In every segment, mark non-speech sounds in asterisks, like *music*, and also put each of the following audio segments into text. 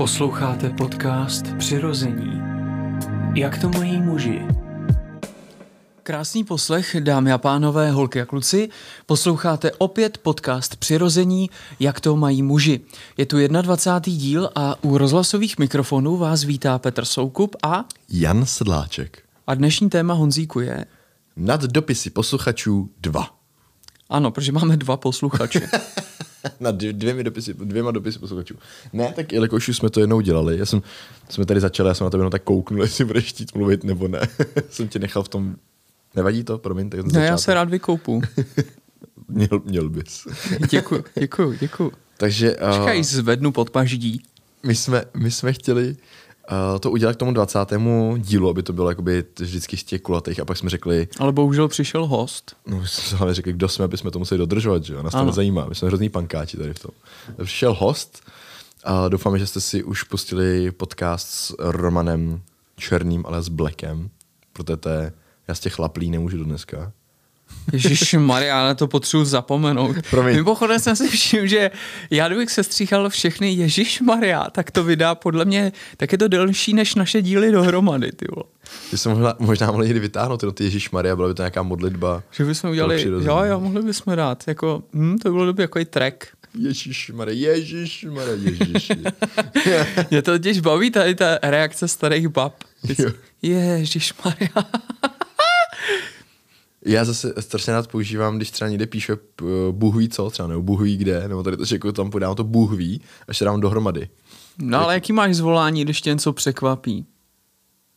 Posloucháte podcast Přirození. Jak to mají muži? Krásný poslech, dámy a pánové, holky a kluci. Posloucháte opět podcast Přirození, jak to mají muži. Je tu 21. díl a u rozhlasových mikrofonů vás vítá Petr Soukup a... Jan Sedláček. A dnešní téma Honzíku je... Nad dopisy posluchačů 2. Ano, protože máme dva posluchače. *laughs* Nad dvěmi dopisy, dvěma dopisy posluchačů. Ne, tak jelikož už jsme to jednou dělali, já jsem, jsme tady začali, já jsem na to jenom tak kouknul, *laughs* jestli budeš chtít mluvit nebo ne. *laughs* jsem tě nechal v tom, nevadí to, promiň. Tak ne, já se rád vykoupu. měl, měl bys. děkuju, děkuju, děkuju. Takže... Uh, Čekaj, zvednu pod paždí. My jsme, my jsme chtěli to udělat k tomu 20. dílu, aby to bylo jakoby vždycky z těch kulatých a pak jsme řekli... Ale bohužel přišel host. No, my jsme řekli, kdo jsme, aby jsme to museli dodržovat, že jo? Nás to nezajímá, my jsme hrozný pankáči tady v tom. Přišel host a doufáme, že jste si už pustili podcast s Romanem Černým, ale s Blackem, protože to je, já z těch chlaplí nemůžu do dneska. Ježíš Maria, na to potřebuji zapomenout. Promiň. Mimochodem jsem si všiml, že já kdybych se stříhal všechny Ježíš Maria, tak to vydá podle mě, tak je to delší než naše díly dohromady, ty vole. Že jsme mohla, možná mohli někdy vytáhnout ty Ježíš Maria, byla by to nějaká modlitba. Že bychom udělali, jo, jo, mohli bychom dát, jako, hm, to bylo dobrý jako i track. Ježíš Maria, Ježíš Maria, Ježíš. *laughs* mě to totiž baví tady ta reakce starých bab. Ježíš Maria. Já zase strašně rád používám, když třeba někde píše Bůh ví co, třeba nebo Bůh ví kde, nebo tady to, že jako tam podám to Bůh ví, až se dám dohromady. No ale jaký máš zvolání, když tě něco překvapí?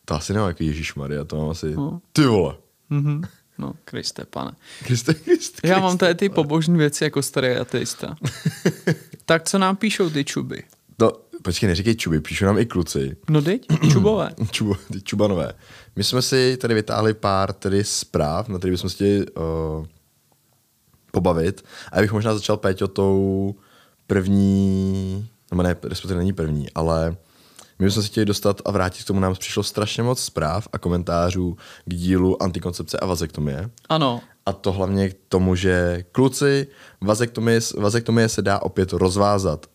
To asi nemá jako Ježíš Maria, to mám asi, no. ty vole. Mm-hmm. No, Kriste, pane. Kriste, Kriste, Já mám tady ty pobožní věci jako starý ateista. *laughs* tak co nám píšou ty čuby? No, počkej, neříkej čuby, píšou nám i kluci. No teď, čubové. *clears throat* Čubo, ty čubanové. My jsme si tady vytáhli pár tedy zpráv, na který bychom si chtěli uh, pobavit. A já bych možná začal Péťo tou první, no ne, respektive není první, ale my jsme si chtěli dostat a vrátit k tomu, nám přišlo strašně moc zpráv a komentářů k dílu antikoncepce a vazektomie. Ano. A to hlavně k tomu, že kluci, vazektomie, vazektomie se dá opět rozvázat.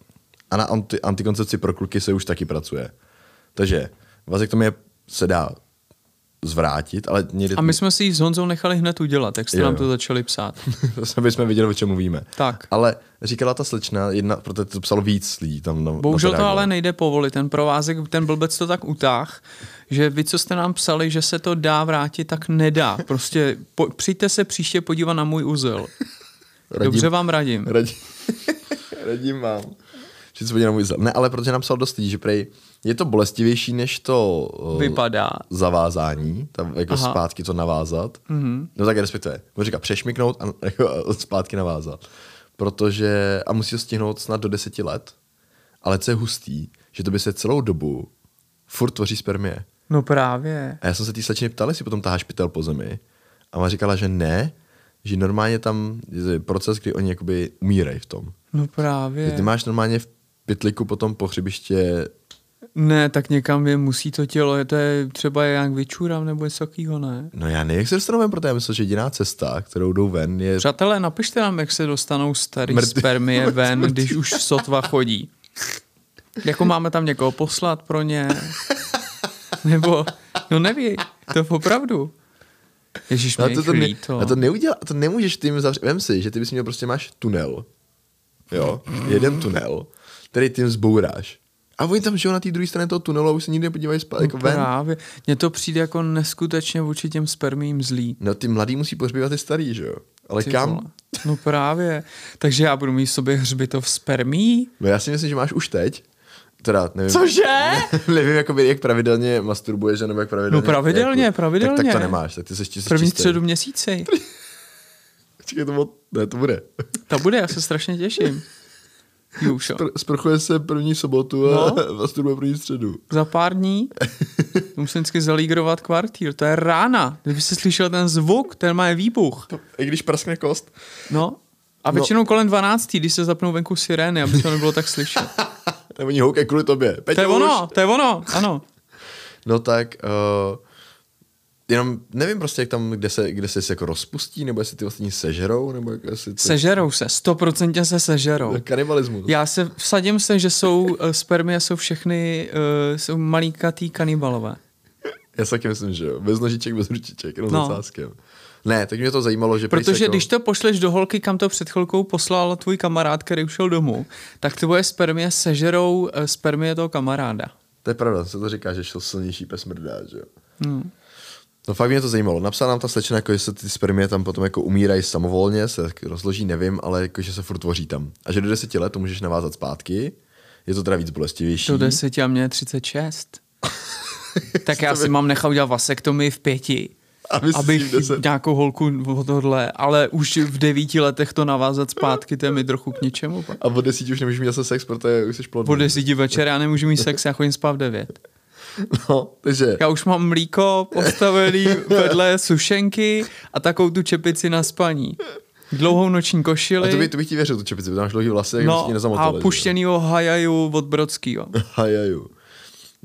A na anti, antikoncepci pro kluky se už taky pracuje. Takže vazektomie se dá zvrátit, ale někdy... A my jsme si ji s Honzou nechali hned udělat, jak jste jo. nám to začali psát. *laughs* Aby jsme viděli, o čem mluvíme. Tak. Ale říkala ta slečna, jedna, protože to psalo víc lidí tam na, Bohužel na to ale nejde povolit, ten provázek, ten blbec to tak utáh, že vy, co jste nám psali, že se to dá vrátit, tak nedá. Prostě po, přijďte se příště podívat na můj uzel. *laughs* radím, Dobře vám radím. Radím, *laughs* radím vám. Že na můj uzel. Ne, ale protože nám psal dost lidí, že prej je to bolestivější než to uh, Vypadá. zavázání, tam jako Aha. zpátky to navázat. Mm-hmm. No tak respektive, můžu říkat přešmiknout a *laughs* jako, zpátky navázat. Protože, a musí to stihnout snad do deseti let, ale co je hustý, že to by se celou dobu furt tvoří spermie. No právě. A já jsem se té slečny ptal, jestli potom taháš pytel po zemi. A ona říkala, že ne, že normálně tam je proces, kdy oni jakoby umírají v tom. No právě. Že ty máš normálně v pytliku potom po hřibiště ne, tak někam je, musí to tělo, to je třeba jak vyčůram nebo něco takového, ne? No já nevím, jak se dostanou ven, protože já myslím, že jediná cesta, kterou jdou ven, je... Přátelé, napište nám, jak se dostanou starý Mrtý. spermie *laughs* ven, když už sotva chodí. Jako máme tam někoho poslat pro ně? Nebo, no neví, to opravdu. Ježíš, no, to, to, ne, to. to neudělá, to nemůžeš tím zavřít. Vem si, že ty bys měl prostě máš tunel. Jo, jeden tunel, který tím zbouráš. A oni tam žijou na té druhé straně toho tunelu a už se nikdy nepodívají spát, jako ven. Právě. Mně to přijde jako neskutečně vůči těm spermím zlý. No ty mladý musí pohřbívat ty starý, že jo? Ale ty kam? Vole. No právě. Takže já budu mít sobě hřbitov spermí? No já si myslím, že máš už teď. Teda, nevím. Cože? *laughs* nevím, jako by, jak pravidelně masturbuješ, nebo jak pravidelně. No pravidelně, jako, pravidelně. Tak, tak, to nemáš, tak ty jsi čistý. První středu měsíci. *laughs* Čekaj, to, ne, to bude. to bude, já se strašně těším. *laughs* Jušo. Spr- sprchuje se první sobotu a no. *laughs* masturbuje první středu. Za pár dní *laughs* musím vždycky zalígrovat kvartír. To je rána. Kdyby se slyšel ten zvuk, ten má výbuch. To, I když praskne kost. No. A no. většinou no. kolem 12, když se zapnou venku sirény, aby to nebylo tak slyšet. *laughs* Nebo oni houkají kvůli tobě. Peťo, to je ono, to je ono, ano. No tak, uh, jenom nevím prostě, jak tam, kde se, kde se jako rozpustí, nebo jestli ty ostatní sežerou, nebo jak jestli to... Sežerou se, stoprocentně se sežerou. Kanibalismus. Já se vsadím se, že jsou uh, spermie jsou všechny uh, jsou malíkatý kanibalové. Já si taky myslím, že jo. Bez nožiček, bez ručiček, jenom No. zasázkem. Ne, tak mě to zajímalo, že se Protože jako... když to pošleš do holky, kam to před chvilkou poslal tvůj kamarád, který ušel domů, tak tvoje spermie sežerou eh, spermie toho kamaráda. To je pravda, se to říká, že šel silnější pes mrdá, že jo. Hmm. No fakt mě to zajímalo. Napsala nám ta slečna, jako, že se ty spermie tam potom jako umírají samovolně, se rozloží, nevím, ale jako, že se furt tvoří tam. A že do deseti let to můžeš navázat zpátky. Je to teda víc bolestivější. Do deseti a mě je 36. *laughs* tak já si by- mám nechat udělat vasektomii v pěti. Aby abych nějakou holku o tohle, ale už v devíti letech to navázat zpátky, to je mi trochu k ničemu. pak. A od desíti už nemůžeš mít zase sex, protože už jsi plodný. Po desíti večer já nemůžu mít sex, já chodím spát v devět. *laughs* No, takže... Já už mám mlíko postavený *laughs* vedle sušenky a takovou tu čepici na spaní. Dlouhou noční A košili. to, by, to bych ti věřil, tu čepici, protože máš dlouhý vlasy, jak no, no, a nezamotali. puštěnýho hajaju od Brodskýho. *laughs* Hajaju.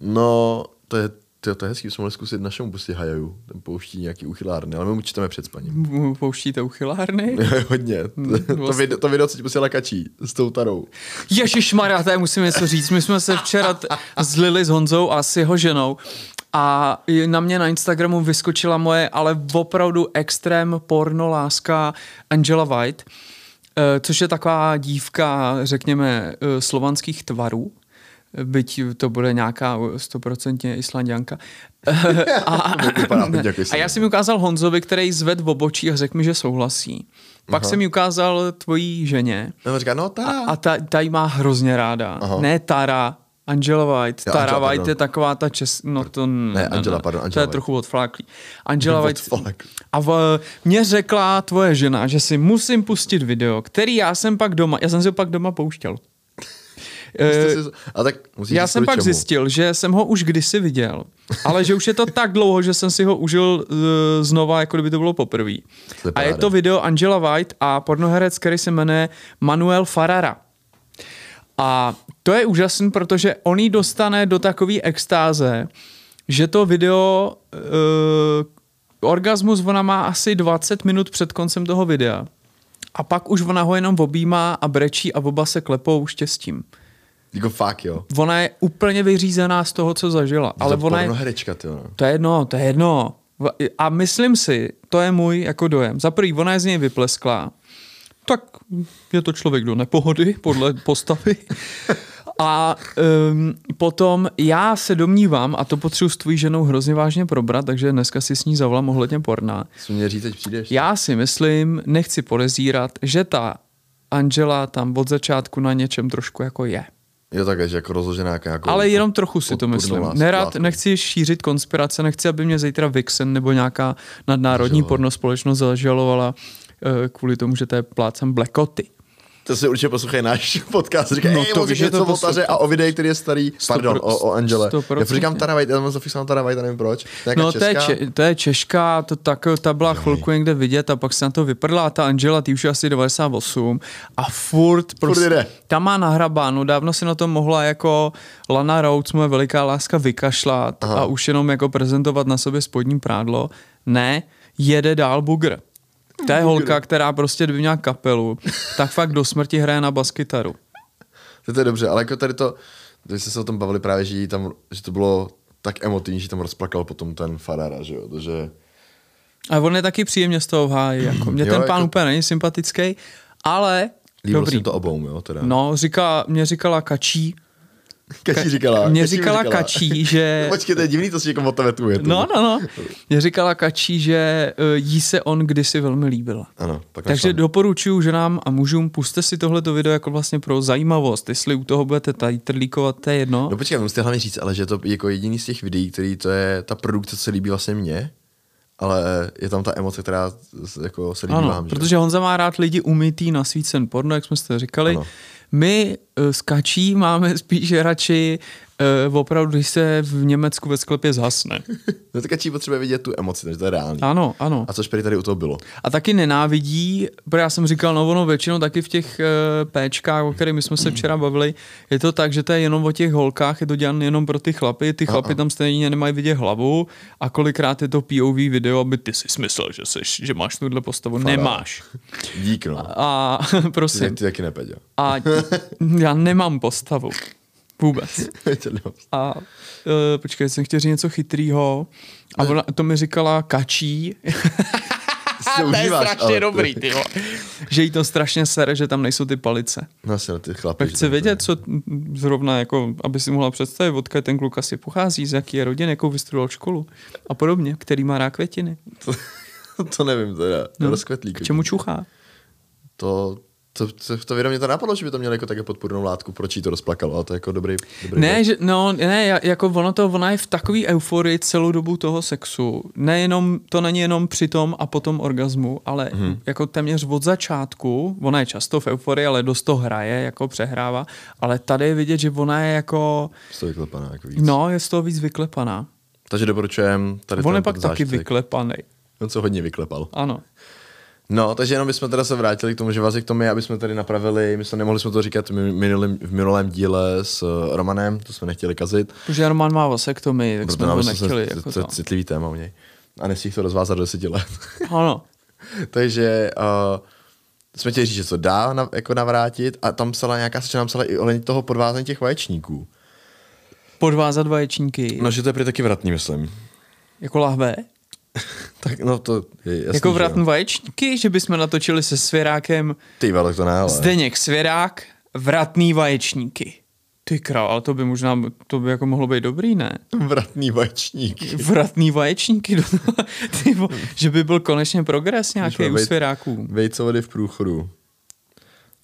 No, to je, to, to je hezký, jsme mohli zkusit našemu pustit hajaju. Ten pouští nějaký uchylárny, ale my mu čteme před spaním. Pouštíte uchylárny? *laughs* Hodně. To, to, video, to video, co ti posílala kačí s tou tarou. Ježíš Maria, tady musím něco říct. My jsme se včera t- zlili s Honzou a s jeho ženou a na mě na Instagramu vyskočila moje, ale opravdu extrém porno láska Angela White, eh, což je taková dívka, řekněme, eh, slovanských tvarů, byť to bude nějaká stoprocentně islandianka. *laughs* a, a já jsem mi ukázal Honzovi, který zved v obočí a řekl mi, že souhlasí. Pak Aha. jsem mi ukázal tvojí ženě No, říká, no ta. a ta, ta jí má hrozně ráda. Aha. Ne Tara, Angela White. Jo, Tara Angela, White pardon. je taková ta čes... No to ne, Angela, pardon, To Angela je White. trochu odfláklý. Angela White. A v, mě řekla tvoje žena, že si musím pustit video, který já jsem pak doma, já jsem si ho pak doma pouštěl. Eh, si- A tak já jsem pak čemu. zjistil, že jsem ho už kdysi viděl, ale že už je to tak dlouho, že jsem si ho užil uh, znova, jako kdyby to bylo poprvé. A je to video Angela White a pornoherec, který se jmenuje Manuel Farara. A to je úžasný, protože on jí dostane do takové extáze, že to video, uh, orgasmus ona má asi 20 minut před koncem toho videa. A pak už ona ho jenom objímá a brečí a oba se klepou štěstím. Jako fakt, jo. Ona je úplně vyřízená z toho, co zažila. Ale to ona je, pornoherečka, ty, no. to je jedno, to je jedno. A myslím si, to je můj jako dojem. Za prvý, ona je z něj vyplesklá. Tak je to člověk do nepohody, podle *laughs* postavy. A um, potom já se domnívám, a to potřebuji s tvojí ženou hrozně vážně probrat, takže dneska si s ní zavolám ohledně porna. Co mě říct, teď přijdeš? Já si myslím, nechci podezírat, že ta Angela tam od začátku na něčem trošku jako je. Jo, takhle, že jako rozložená nějaká jako... Ale jenom trochu si to myslím. Nerad, lásku. nechci šířit konspirace, nechci, aby mě zítra Vixen nebo nějaká nadnárodní Zažalovala. pornospolečnost zažalovala eh, kvůli tomu, že to je plácem Blackoty. To si určitě poslouchají náš *laughs* podcast. Říkají, No no, to víš, něco to o Taře a o videi, který je starý. Pardon, o, o Angele. Já furt říkám Tara White, já mám zafixovat Tara White, nevím proč. To je No nějaká to je, če, to je Češka, to tak, ta byla chvilku někde vidět a pak se na to vyprdla ta Angela, ty už je asi 98 a furt prostě, jede. ta má nahrabáno, dávno si na to mohla jako Lana Rhodes, moje veliká láska, vykašlat Aha. a už jenom jako prezentovat na sobě spodní prádlo. Ne, jede dál bugr. To je holka, která prostě kdyby měla kapelu, tak fakt do smrti hraje na baskytaru. To, to je dobře, ale jako tady to, když jste se o tom bavili právě, že, tam, že to bylo tak emotivní, že tam rozplakal potom ten Farara, že jo, takže... A on je taky příjemně z toho v háji. Jako. Mně Jo, ten pán jako- úplně není sympatický, ale Líbilo dobrý. to obou, jo, teda. No, říká, mě říkala Kačí, Kačí říkala. mě Kačí mi říkala Kačí, *laughs* že... Počkej, to je divný, to si někomu otevetuje. No, no, no. *laughs* Mě říkala Kačí, že uh, jí se on kdysi velmi líbil. Ano, pak Takže našla. doporučuji ženám a mužům, puste si tohleto video jako vlastně pro zajímavost. Jestli u toho budete tady trlíkovat, to je jedno. No počkej, musíte hlavně říct, ale že to jako jediný z těch videí, který to je ta produkce, co se líbí vlastně mně, ale je tam ta emoce, která jako se líbí Ano, vám, že? protože Honza má rád lidi umytý, nasvícen porno, jak jsme si to říkali. Ano. My uh, s Kačí máme spíš radši uh, opravdu, když se v Německu ve sklepě zhasne. *laughs* No tak kačí potřebuje vidět tu emoci, takže to je reálný. Ano, ano. A což prý tady u toho bylo. A taky nenávidí, protože já jsem říkal, no ono většinou taky v těch uh, péčkách, o kterých my jsme se včera bavili, je to tak, že to je jenom o těch holkách, je to dělané jenom pro ty chlapy, ty chlapy Aha. tam stejně nemají vidět hlavu a kolikrát je to POV video, aby ty si smyslel, že, seš, že máš tuhle postavu. Fara. Nemáš. Dík, no. A *laughs* Ty, prosím, ty taky nepeď, a *laughs* já nemám postavu. Vůbec. *laughs* A uh, počkej, jsem chtěl říct něco chytrýho. A ona, to mi říkala kačí. *laughs* to to je strašně to- dobrý, ty. Že jí to strašně sere, že tam nejsou ty palice. No asi, no, ty chlapi. Tak chci to vědět, co zrovna, jako, aby si mohla představit, odkud ten kluk asi pochází, z jaký je rodiny, jakou vystudoval školu a podobně, který má rád květiny. *laughs* to nevím teda. No. Rozkvetlý. K čemu čuchá? To, to, to, to vědomě to napadlo, že by to mělo jako také podpůrnou látku, proč jí to rozplakalo, ale to je jako dobrý, dobrý Ne, bod. že, no, ne, ja- jako ono to, ona je v takový euforii celou dobu toho sexu. Nejenom, to není jenom při tom a potom orgazmu, ale Mhm. mm. jako téměř od začátku, ona je často v euforii, ale dost to hraje, jako přehrává, ale tady je vidět, že ona je jako, Z toho vyklepaná jako víc. no, je z toho víc vyklepaná. Takže doporučujem tady On je pak taky zážitek. vyklepaný. On se hodně vyklepal. Ano. No, takže jenom bychom teda se vrátili k tomu, že vazektomii, aby jsme tady napravili, my jsme nemohli jsme to říkat v minulém, v minulém díle s eh, Romanem, to jsme nechtěli kazit, Protože Roman má vasektomii, tak protože jsme nám to jsme nechtěli. se, Jako to je citlivý téma u něj. A nesmí to rozvázat do deseti let. *laughs* Ano. *laughs* takže uh, jsme chtěli říct, že to dá na, jako navrátit a tam psala nějaká seča nám psala i ohledně toho podvázání těch vaječníků. Podvázat vaječníky. No, že to je prý taky vratný, myslím. Jako lahve. *laughs* Tak no to je jasný, jako vratný vaječníky, že bychom natočili se svěrákem Ty vole, to ne, ale. Zdeněk Svěrák, vratný vaječníky. Ty král, ale to by možná, to by jako mohlo být dobrý, ne? Vratný vaječník. Vratný vaječníky, *laughs* ty, vo- že by byl konečně progres nějaký u svěráků. Vejcovody v průchodu.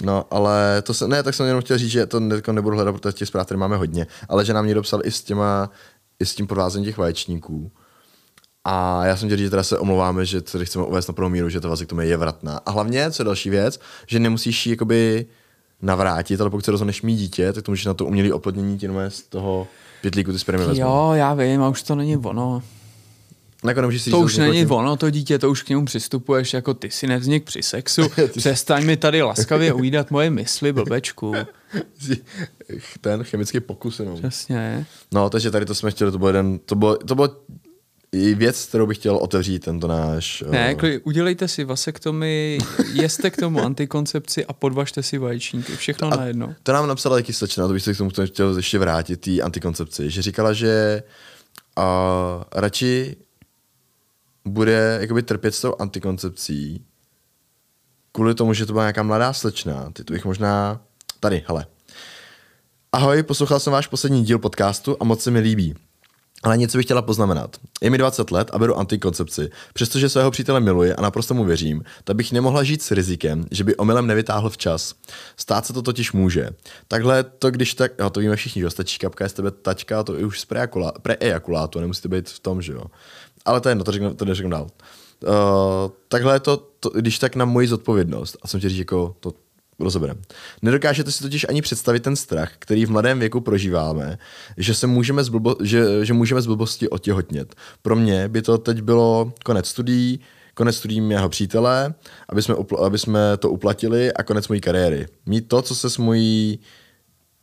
No, ale to se, ne, tak jsem jenom chtěl říct, že to ne, jako nebudu hledat, protože těch zpráv tady máme hodně, ale že nám někdo psal i s těma, i s tím podvázením těch vaječníků. A já jsem chtěl říct, že teda se omlouváme, že tady chceme uvést na prvou míru, že ta vazektomie je vratná. A hlavně, co je další věc, že nemusíš ji jakoby navrátit, ale pokud se rozhodneš mít dítě, tak to můžeš na to umělý oplodnění tím z toho pytlíku ty spermy vezmout. Jo, já vím, a už to není ono. Jako nemůžeš si To už není tím- ono, to dítě, to už k němu přistupuješ jako ty si nevznik při sexu, *laughs* přestaň mi tady laskavě ujídat moje mysli, blbečku. *laughs* ten chemický pokus jenom. Přesně. No, takže tady to jsme chtěli, to byl jeden, to bylo, to bylo i věc, kterou bych chtěl otevřít tento náš... Ne, eh, kli- udělejte si vasektomii, jeste k tomu antikoncepci a podvažte si vaječníky. Všechno najednou. To nám napsala taky slečna, to bych se k tomu chtěl ještě vrátit, té antikoncepci, že říkala, že uh, radši bude jakoby trpět s tou antikoncepcí kvůli tomu, že to byla nějaká mladá slečna. Ty to bych možná... Tady, hele. Ahoj, poslouchal jsem váš poslední díl podcastu a moc se mi líbí. Ale něco bych chtěla poznamenat. Je mi 20 let a beru antikoncepci. Přestože svého přítele miluji a naprosto mu věřím, tak bych nemohla žít s rizikem, že by omylem nevytáhl včas. Stát se to totiž může. Takhle to, když tak, a to víme všichni, že stačí kapka je z tebe tačka, to je už z preejakulátu, nemusíte být v tom, že jo. Ale to je jedno, to, řeknu, to neřeknu dál. Uh, takhle je to, to, když tak na moji zodpovědnost. A jsem ti říct, jako to rozeberem. Nedokážete si totiž ani představit ten strach, který v mladém věku prožíváme, že se můžeme z, blbo, že, že můžeme z blbosti otěhotnět. Pro mě by to teď bylo konec studií, konec studií mého přítele, aby jsme, upl- aby jsme to uplatili a konec mojí kariéry. Mít to, co se s mojí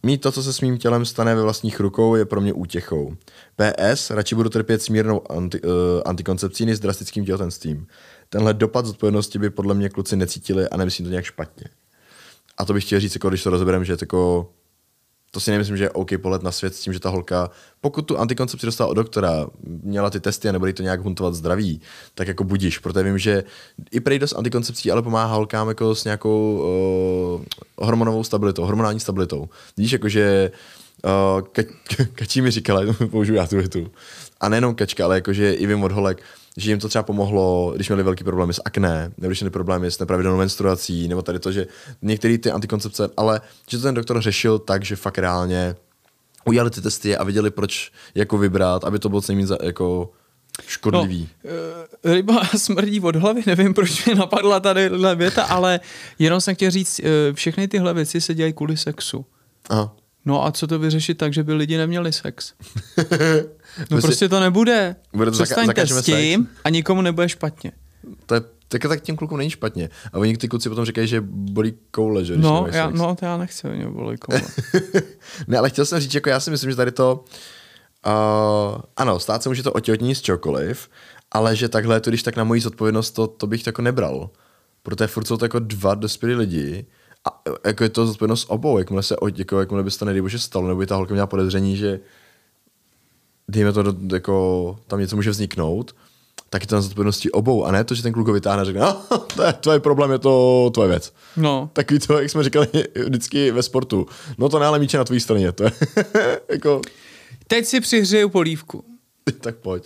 Mít to, co se s mým tělem stane ve vlastních rukou, je pro mě útěchou. PS, radši budu trpět smírnou anti, uh, antikoncepcí než s drastickým těhotenstvím. Tenhle dopad zodpovědnosti by podle mě kluci necítili a nemyslím to nějak špatně. A to bych chtěl říct, jako když to rozebereme, že jako, to si nemyslím, že je OK polet na svět s tím, že ta holka, pokud tu antikoncepci dostala od doktora, měla ty testy a nebude to nějak huntovat zdraví, tak jako budíš, protože vím, že i prej dost antikoncepcí, ale pomáhá holkám jako s nějakou uh, hormonovou stabilitou, hormonální stabilitou. Víš, jako že uh, ka, ka, *laughs* kačí mi říkala, *laughs* použiju já tu větu, a nejenom kačka, ale jakože i vím od holek, že jim to třeba pomohlo, když měli velký problémy s akné, nebo když měli problémy s nepravidelnou menstruací, nebo tady to, že některé ty antikoncepce, ale že to ten doktor řešil tak, že fakt reálně udělali ty testy a viděli, proč jako vybrat, aby to bylo co nejméně za- jako škodlivý. No, uh, ryba *laughs* smrdí od hlavy, nevím, proč mě napadla tady věta, ale jenom jsem chtěl říct, uh, všechny tyhle věci se dělají kvůli sexu. Aha. No a co to vyřešit tak, že by lidi neměli sex? *laughs* No prostě to nebude. Bude to zaka- Přestaňte zakažeme s tím sex. a nikomu nebude špatně. To je, tak, tak těm klukům není špatně. A oni ty kluci potom říkají, že bolí koule, že? No, já, sex. no, to já nechci, oni bolí *laughs* koule. ne, ale chtěl jsem říct, jako já si myslím, že tady to, uh, ano, stát se může to otěhotnění z čokoliv, ale že takhle je to, když tak na moji zodpovědnost, to, to bych jako nebral. Protože furt jsou to jako dva dospělí lidi a jako je to zodpovědnost obou, jakmile se, od- jako, jakmile by se to nejbože stalo, nebo by ta holka měla podezření, že dejme to, do, jako, tam něco může vzniknout, tak je to na zodpovědnosti obou a ne to, že ten kluk ho vytáhne a řekne, no, *laughs* to je tvoje problém, je to tvoje věc. No, Takový to, jak jsme říkali *laughs* vždycky ve sportu. No to ne, ale míč je na tvojí straně. To je *laughs* jako, teď si přihřeju polívku. *laughs* tak pojď.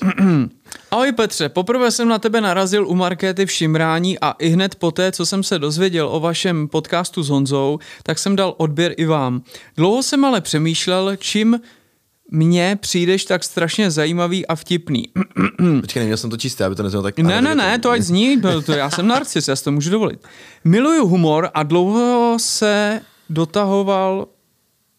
Ahoj Petře, poprvé jsem na tebe narazil u Markéty v Šimrání a i hned poté, co jsem se dozvěděl o vašem podcastu s Honzou, tak jsem dal odběr i vám. Dlouho jsem ale přemýšlel, čím mně přijdeš tak strašně zajímavý a vtipný. *clears throat* Počkej, neměl jsem to čisté, aby to neznělo tak... Ne, ne, ne, to ať zní, no, to já jsem narcis, já si to můžu dovolit. Miluju humor a dlouho se dotahoval,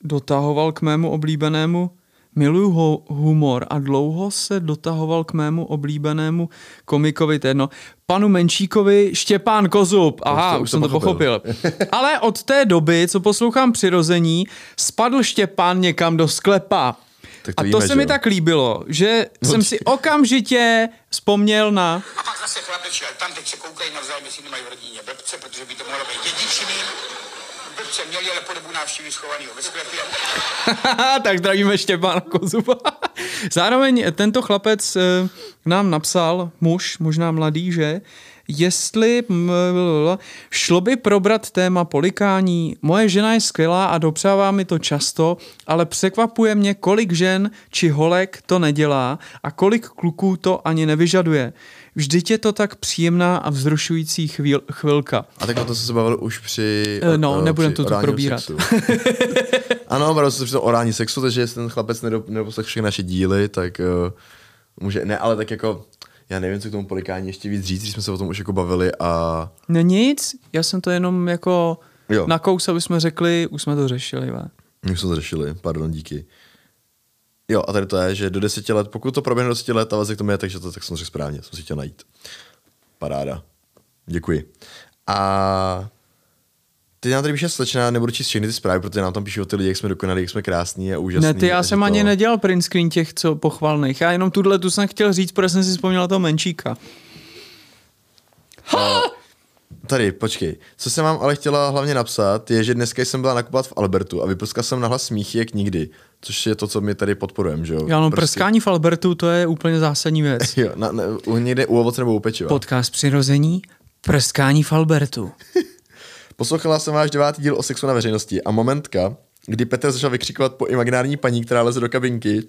dotahoval k mému oblíbenému, miluju ho, humor a dlouho se dotahoval k mému oblíbenému komikovi, to je jedno, panu Menšíkovi Štěpán Kozub. Aha, to- už, už jsem to pochopil. pochopil. *laughs* Ale od té doby, co poslouchám přirození, spadl Štěpán někam do sklepa. Tak to a to víme, se že mi jo. tak líbilo, že jsem si okamžitě vzpomněl na A pak zase chlapeči, ale tam teď se koukají navzájem, jestli nemají v rodině blbce, protože by to mohlo být dědičným. Blbce měli, ale po dobu návštěvy schovanýho ve sklepě. *laughs* tak zdravíme Štěpána Kozuba. Zároveň tento chlapec eh, nám napsal, muž, možná mladý, že jestli šlo by probrat téma polikání. Moje žena je skvělá a dopřává mi to často, ale překvapuje mě, kolik žen či holek to nedělá a kolik kluků to ani nevyžaduje. Vždyť je to tak příjemná a vzrušující chvíl, chvilka. A tak o to jsme se bavili už při... Eh, no, eh, nebudem to tu probírat. *laughs* Ano, bavili jsme se při tom orální sexu, takže jestli ten chlapec nedo- nedoposlech všechny naše díly, tak uh, může... Ne, ale tak jako... Já nevím, co k tomu polikání ještě víc říct, když jsme se o tom už jako bavili a... Ne nic, já jsem to jenom jako Jo. na kous, aby jsme řekli, už jsme to řešili. Ve. Už jsme to řešili, pardon, díky. Jo, a tady to je, že do deseti let, pokud to proběhne do deseti let a vazek tomu je, takže to tak jsem řekl správně, jsem si chtěl najít. Paráda. Děkuji. A ty nám tady píše slečna, nebudu číst všechny ty zprávy, protože nám tam píšou ty lidi, jak jsme dokonalí, jak jsme krásní a úžasní. Ne, ty já jsem že ani to... nedělal print screen těch, co pochvalných. Já jenom tuhle tu jsem chtěl říct, protože jsem si vzpomněl toho menšíka. Tady, počkej. Co jsem vám ale chtěla hlavně napsat, je, že dneska jsem byla nakupovat v Albertu a vyprskal jsem nahlas smíchy jak nikdy, což je to, co my tady podporujeme, že jo? Já no, Prostě- prskání v Albertu, to je úplně zásadní věc. *laughs* Jo, na, na, u, někde u ovoce nebo u pečiva. Podcast přirození, prskání v Albertu. *laughs* Poslouchala jsem váš devátý díl o sexu na veřejnosti a momentka, kdy Petr začal vykřikovat po imaginární paní, která leze do kabinky,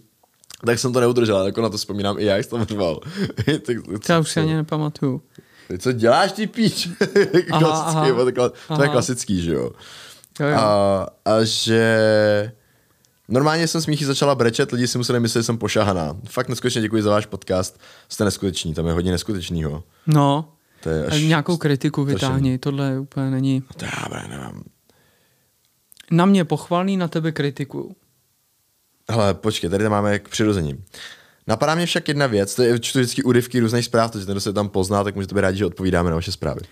tak jsem to neudržela, jako na to vzpomínám i já, jak jsem to *laughs* To já už si ani nepamatuju. Ty co děláš, ty píč? *laughs* Aha, klasický, aha. to, to je Aha. klasický, že jo? Jo, jo. A, a že normálně jsem smíchy začala brečet, lidi si museli myslet, že jsem pošahaná. Fakt neskutečně děkuji za váš podcast, jste neskuteční, tam je hodně neskutečného. No, To je až... nějakou kritiku vytáhni, tohle úplně není. To já nevím. Na mě pochvalný, na tebe kritiku. Hele, počkej, tady to máme k přirození. Napadá mě však jedna věc, to je čtu vždycky úryvky různých zpráv, takže ten, kdo se tam pozná, tak můžete být rádi, že odpovídáme na vaše zprávy. *laughs*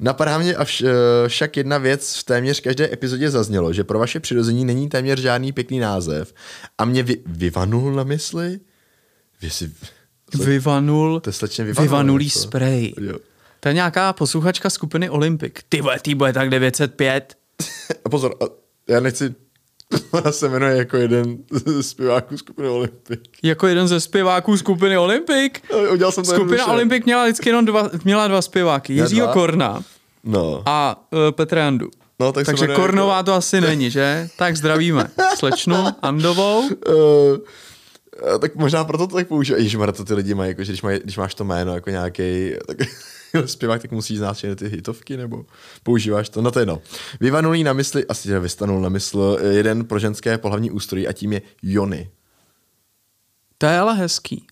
Napadá mě avš, eh, však jedna věc v téměř každé epizodě zaznělo, že pro vaše přirození není téměř žádný pěkný název a mě vy, vyvanul na mysli? Vy si... Vyvanul, To je slečně vyvanul, vyvanulý něco. sprej. Jo. To je nějaká posluchačka skupiny Olympic. Ty vole, ty bude tak 905. *laughs* A pozor, a já nechci... *laughs* Ona se jmenuje jako jeden z zpěváků skupiny Olympic. Jako jeden ze zpěváků skupiny Olympic. Udělal jsem to Skupina. Olympic měla vždycky jenom dva, měla dva zpěváky. Ne, Jiřího dva? Korna No. a uh, Petra Jandu. No, tak Takže Kornová to asi není, že? Tak zdravíme. *laughs* Slečnu Andovou. Uh, tak možná proto to tak používají. Ježišmarja, to ty lidi mají, jako, že když, mají, když máš to jméno jako nějaký tak, *laughs* zpěvák, tak musíš znát všechny ty hitovky, nebo používáš to. No to je no. Vyvanulý na mysli, asi že vystanul na mysl, eh, jeden pro ženské pohlavní ústrojí a tím je Jony. To je ale hezký.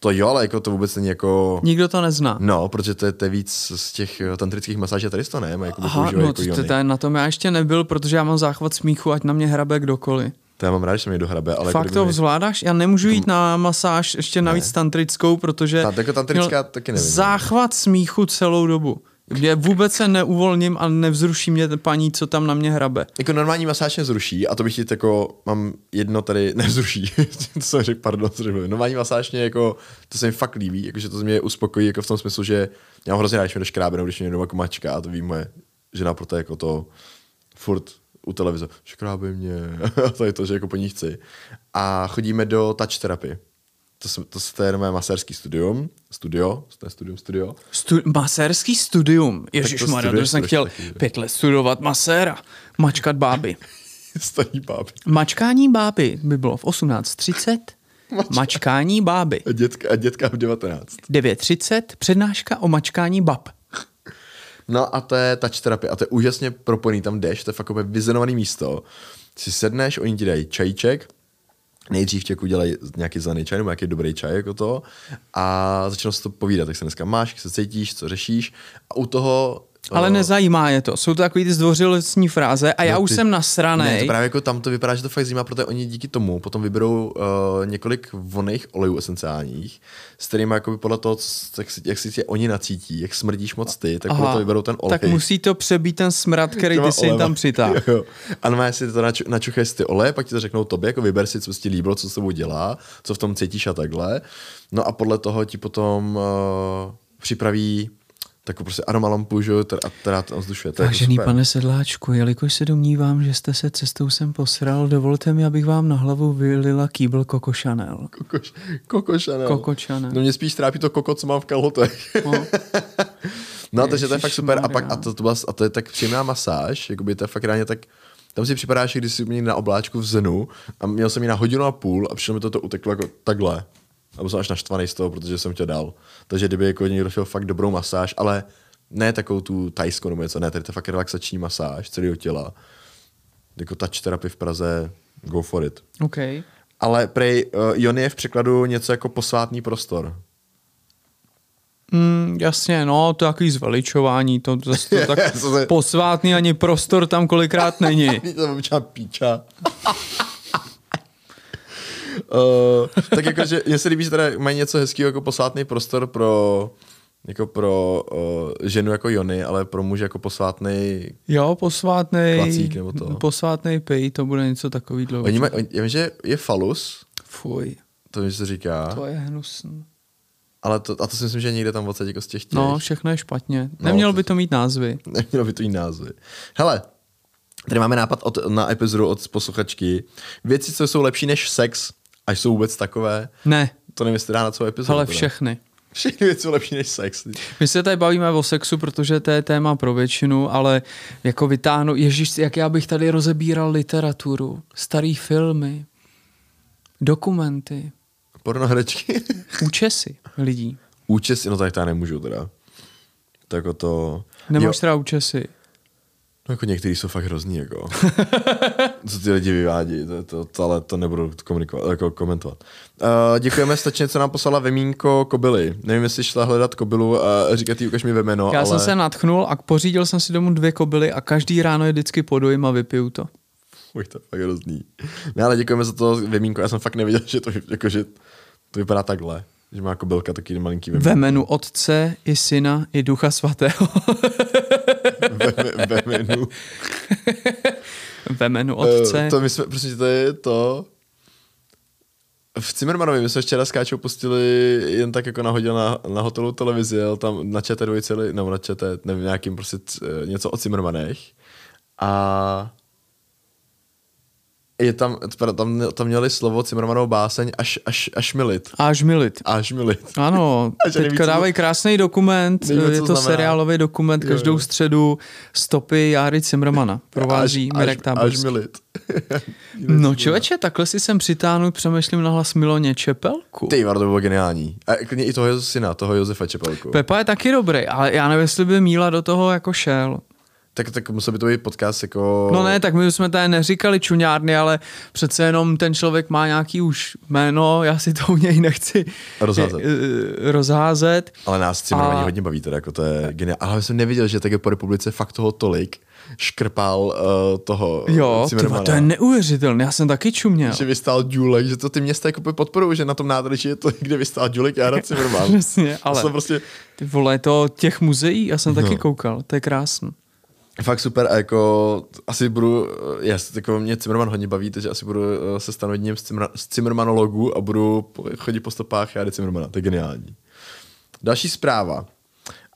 To jo, ale jako to vůbec není jako... Nikdo to nezná. No, protože to je, to je víc z těch eh, tantrických masáží, tady to ne, jako Aha, no jako to, to, na tom já ještě nebyl, protože já mám záchvat smíchu, ať na mě hrabe kdokoliv. To já mám rád, že mě dohrabe, ale Fakt jako to mi- zvládáš? Já nemůžu jít na masáž ještě navíc tantrickou, protože... Ta- jako tantrická taky nevím. no. Záchvat smíchu celou dobu. Kde vůbec se neuvolním a nevzruší mě paní, co tam na mě hrabe. Jako normální masáž mě zruší a to bych ti jako, mám jedno tady, nezruší, to jsem řekl, pardon, co řekl. Normální masáž mě jako, to se mi fakt líbí, jakože to mě uspokojí jako v tom smyslu, že já mám hrozně rád, když mě jde škrábenou, když mě někdo jako mačka a to ví moje žena, proto jako to furt u televize, škrábe mě, *laughs* a to je to, že jako po ní chci. A chodíme do touch terapie. To, jsem, to, to je moje masérský studium, studio, to je studium, studio. Stu- masérský studium. Ježíš to studuješ jsem chtěl taky, pět let studovat maséra. Mačkat báby. *laughs* Starý báb. Mačkání báby by bylo v 18.30. *laughs* Mačkání báby. A dětka, a dětka v 19. 9.30. Přednáška o mačkání bab. No a to je touch terapie a to je úžasně propojený, tam jdeš, to je fakt vyzenovaný místo. Si sedneš, oni ti dají čajíček, nejdřív tě udělají nějaký zelený čaj nebo nějaký dobrý čaj jako to a začnou se to povídat, jak se dneska máš, jak se cítíš, co řešíš a u toho Ale eh, nezajímá je to. Jsou to takový ty zdvořilostní fráze a já No už ty- jsem Ne, nasranej. to právě jako tam to vypadá, že to fakt zajímá, protože oni díky tomu potom vyberou uh, několik voných olejů esenciálních, s kterými jako podle toho, jak si, jak si tě oni nacítí, jak smrdíš moc ty, tak podle toho vyberou ten olej. tak musí to přebít ten smrad, *laughs* který ty si jim tam přitáhl. *laughs* Jo. A normálně si to naču, načuchej si ty oleje, pak ti to řeknou tobě, jako vyber si, co ti líbilo, co s tebou dělá, co v tom cítíš a takhle. No a podle toho ti potom uh, připraví takovou prostě aromalampu, že jo, teda, teda to vzdušuje. To je jako Vážený super. pane Sedláčku, jelikož se domnívám, že jste se cestou sem posral, dovolte mi, abych vám na hlavu vylila kýbl Coco Chanel. Kokoš, Coco Chanel. Coco Chanel. No mě spíš trápí to koko, co mám v kalhotech. No. *laughs* no, takže to je fakt super. A, pak, a, to, to byla, a to je tak příjemná masáž, jakoby to je fakt ráně tak tam si připadáš, když jsi měl na obláčku v zenu a měl jsem ji na hodinu a půl a přišlo mi to, to uteklo jako takhle. A byl jsem až naštvaný z toho, protože jsem tě dal. Takže kdyby jako někdo chtěl fakt dobrou masáž, ale ne takovou tu tajskou nebo něco, ne, tady to je fakt relaxační masáž celého těla. Jako touch terapie v Praze, go for it. OK. Ale prej, uh, Jon je v překladu něco jako posvátný prostor. Mm, jasně, no, to je takový zveličování, to, to, to tak *laughs* posvátný ani prostor tam kolikrát není. *laughs* to mám píča. *laughs* uh, tak jako, že mně se líbí, že teda mají něco hezkého jako posvátný prostor pro jako pro uh, ženu jako Jony, ale pro muže jako posvátný. Jo, posvátnej, Klacík nebo to. posvátnej pej, to bude něco takový dlouho. Oni mají, oni, já vím, že je falus, Fuj, to mi se říká, to je hnusný. ale to, a to si myslím, že někde tam odsaď jako z těch těch. No, všechno je špatně. No, Nemělo to- by to mít názvy. Nemělo by to jít názvy. Hele, tady máme nápad od, na epizodu od posluchačky. Věci, co jsou lepší než sex, a jsou vůbec takové. Ne, To nevím, jestli dá na celou epizodu. ale všechny. Všechny věci jsou lepší než sex. My se tady bavíme o sexu, protože to je téma pro většinu, ale jako vytáhnu, ježíš, jak já bych tady rozebíral literaturu, starý filmy, dokumenty, Pornoherečky. *laughs* účesy lidí. Účes, no tak já nemůžu teda. Tak jako to... Jo, teda účesy. No jako některý jsou fakt hrozný, jako. *laughs* Co ty lidi vyvádí, to, to, to, ale to nebudu komunikovat, jako komentovat. Uh, děkujeme stačně, co nám poslala Vemínko Kobily. Nevím, jestli šla hledat Kobylu a říkat jí, ukaž mi vemeno, Já ale... jsem se natchnul a pořídil jsem si domů dvě kobily a každý ráno je vždycky podojím a vypiju to. Uj, to je fakt hrozný. Ne, ale děkujeme za to Vemínko, já jsem fakt nevěděl, že to, jako, že to vypadá takhle. Že má kobylka taky malinký vemínko. Ve jménu Otce i Syna i Ducha Svatého. *laughs* Ve, ve menu. *laughs* Ve jménu Otce. Eh, to my jsme, prostě to je to... V Cimmermanovi my jsme včera s Káčou pustili jen tak jako nahodil na, na hotelu televizi, jel tam na ČT2, nebo na ČT, nevím, nějakým prostě c, něco o Cimmermanech. A je tam, tam, tam měli slovo Cimmermanovo báseň až, až, až milit. Až milit. Až milit. Ano, A *laughs* že neví, teďka dávají krásný dokument, Nevíme, je to znamená. seriálový dokument, Jo, každou jo. středu stopy Járy Cimrmana. *laughs* Provází až, Mirek až, až Táborský. milit. *laughs* No člověče, takhle si sem přitáhnu, přemýšlím na hlas Miloně Čepelku. Ty, to bylo geniální. A klidně i toho syna, toho Josefa Čepelku. Pepa je taky dobrý, ale já nevím, jestli by Míla do toho jako šel. Tak, tak musel by to být podcast jako... No ne, tak my jsme tady neříkali čuňárny, ale přece jenom ten člověk má nějaký už jméno, já si to u něj nechci Rozházet. eh, rozházet. Ale nás Cimrmani A- hodně baví, teda, jako to je geniální. Ale jsem neviděl, že tak po republice fakt toho tolik škrpal uh, toho Jo, tyva, to je neuvěřitelné, já jsem taky čuměl. Že vystál Důlek, že to ty města jako podporují, že na tom nádraží je to, *laughs* kde vystál Důlek a Rad Cimrman. *laughs* Přesně, Ale... prostě ty vole, to těch muzeí, já jsem taky No. koukal, to je krásný. Fakt super a jako asi budu, já jako mě Cimrman hodně baví, takže asi budu eh, se stanu jedním z, Cimr, z a budu chodit po stopách Járy Cimrmana, to je geniální. Další zpráva.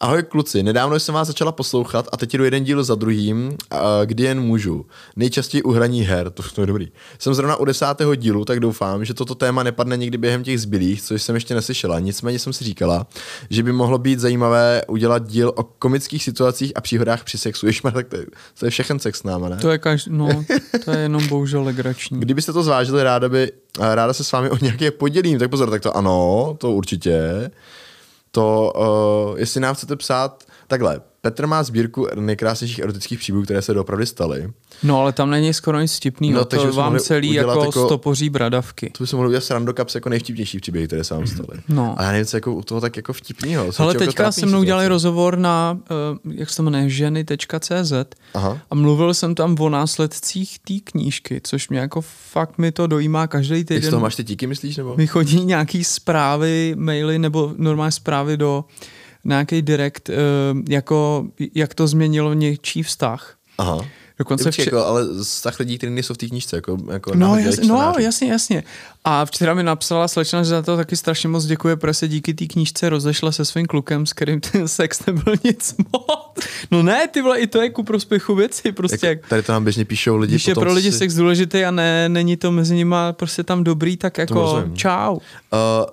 Ahoj kluci, nedávno jsem vás začala poslouchat a teď jdu jeden díl za druhým, kdy jen můžu. Nejčastěji u hraní her, to, to je dobrý. Jsem zrovna u desátého dílu, tak doufám, že toto téma nepadne někdy během těch zbylých, což jsem ještě neslyšela. Nicméně jsem si říkala, že by mohlo být zajímavé udělat díl o komických situacích a příhodách při sexu. Ježmar, tak to je, to je všechen sex s náma, ne? To je kaž... no, to je jenom bohužel legrační. Kdybyste to zvážili, ráda, by, ráda se s vámi o nějaké podělím. Tak pozor, tak to ano, to určitě. To, uh, jestli nám chcete psát, takhle, Petr má sbírku nejkrásnějších erotických příběhů, které se doopravdy staly. No ale tam není skoro nic vtipného, No, takže to vám celý jako, jako- stopoří bradavky. To bychom mohli udělat srandokaps jako nejvtipnější příběhy, které se vám staly. No. A já nevím, co jako u toho tak jako vtipného. Ale teďka se mnou dělali rozhovor na, uh, jak se to jmenuje, ženy.cz Aha. a mluvil jsem tam o následcích té knížky, což mě jako fakt mi to dojímá každý Jak týden. toho máš ty díky, myslíš? Nebo? Mi chodí nějaký zprávy, maily nebo normální zprávy do nějaký direct, uh, jako jak to změnilo něčí vztah. Aha. Dokonce Počkej, vče- jako, ale vztah lidí, kteří nejsou v té knížce, jako, jako No, nahodili jas, no, jasně, jasně. A včera mi napsala slečna, že za to taky strašně moc děkuje, protože se díky té knížce rozešla se svým klukem, s kterým ten *laughs* sex nebyl nic moc. No ne, ty vole, i to je ku prospěchu věci, prostě jak, Jako, tady to nám běžně píšou lidi. když je pro lidi si- sex důležitý a ne, není to mezi nimi prostě tam dobrý, tak jako čau. Uh,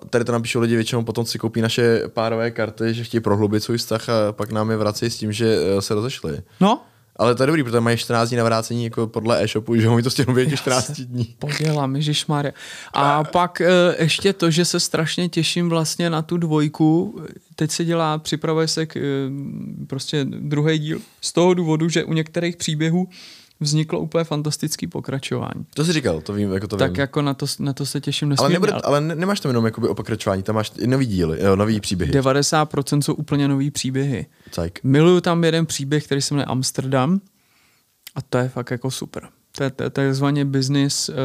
tady to nám píšou lidi většinou potom si koupí naše párové karty, že chtějí prohloubit svůj vztah a pak nám je vrací s tím, že uh, se rozešli. No, Ale to je dobrý, protože mají 14 dní na vrácení jako podle e-shopu, že oni to během těch 14 dní. podělám, ježišmarja. A pak e, ještě to, že se strašně těším vlastně na tu dvojku. Teď se dělá, připravuje se k, e, prostě druhý díl z toho důvodu, že u některých příběhů vzniklo úplně fantastický pokračování. To jsi říkal, to vím, jako to Tak vím. jako na to, na to se těším ale, nesmírně. nebude, ale ne, nemáš tam jenom jakoby o pokračování, tam máš i nový díly, nový příběhy. 90% jsou úplně nový příběhy. Tak. Miluju tam jeden příběh, který se jmenuje Amsterdam a to je fakt jako super. To je, takzvaně business uh,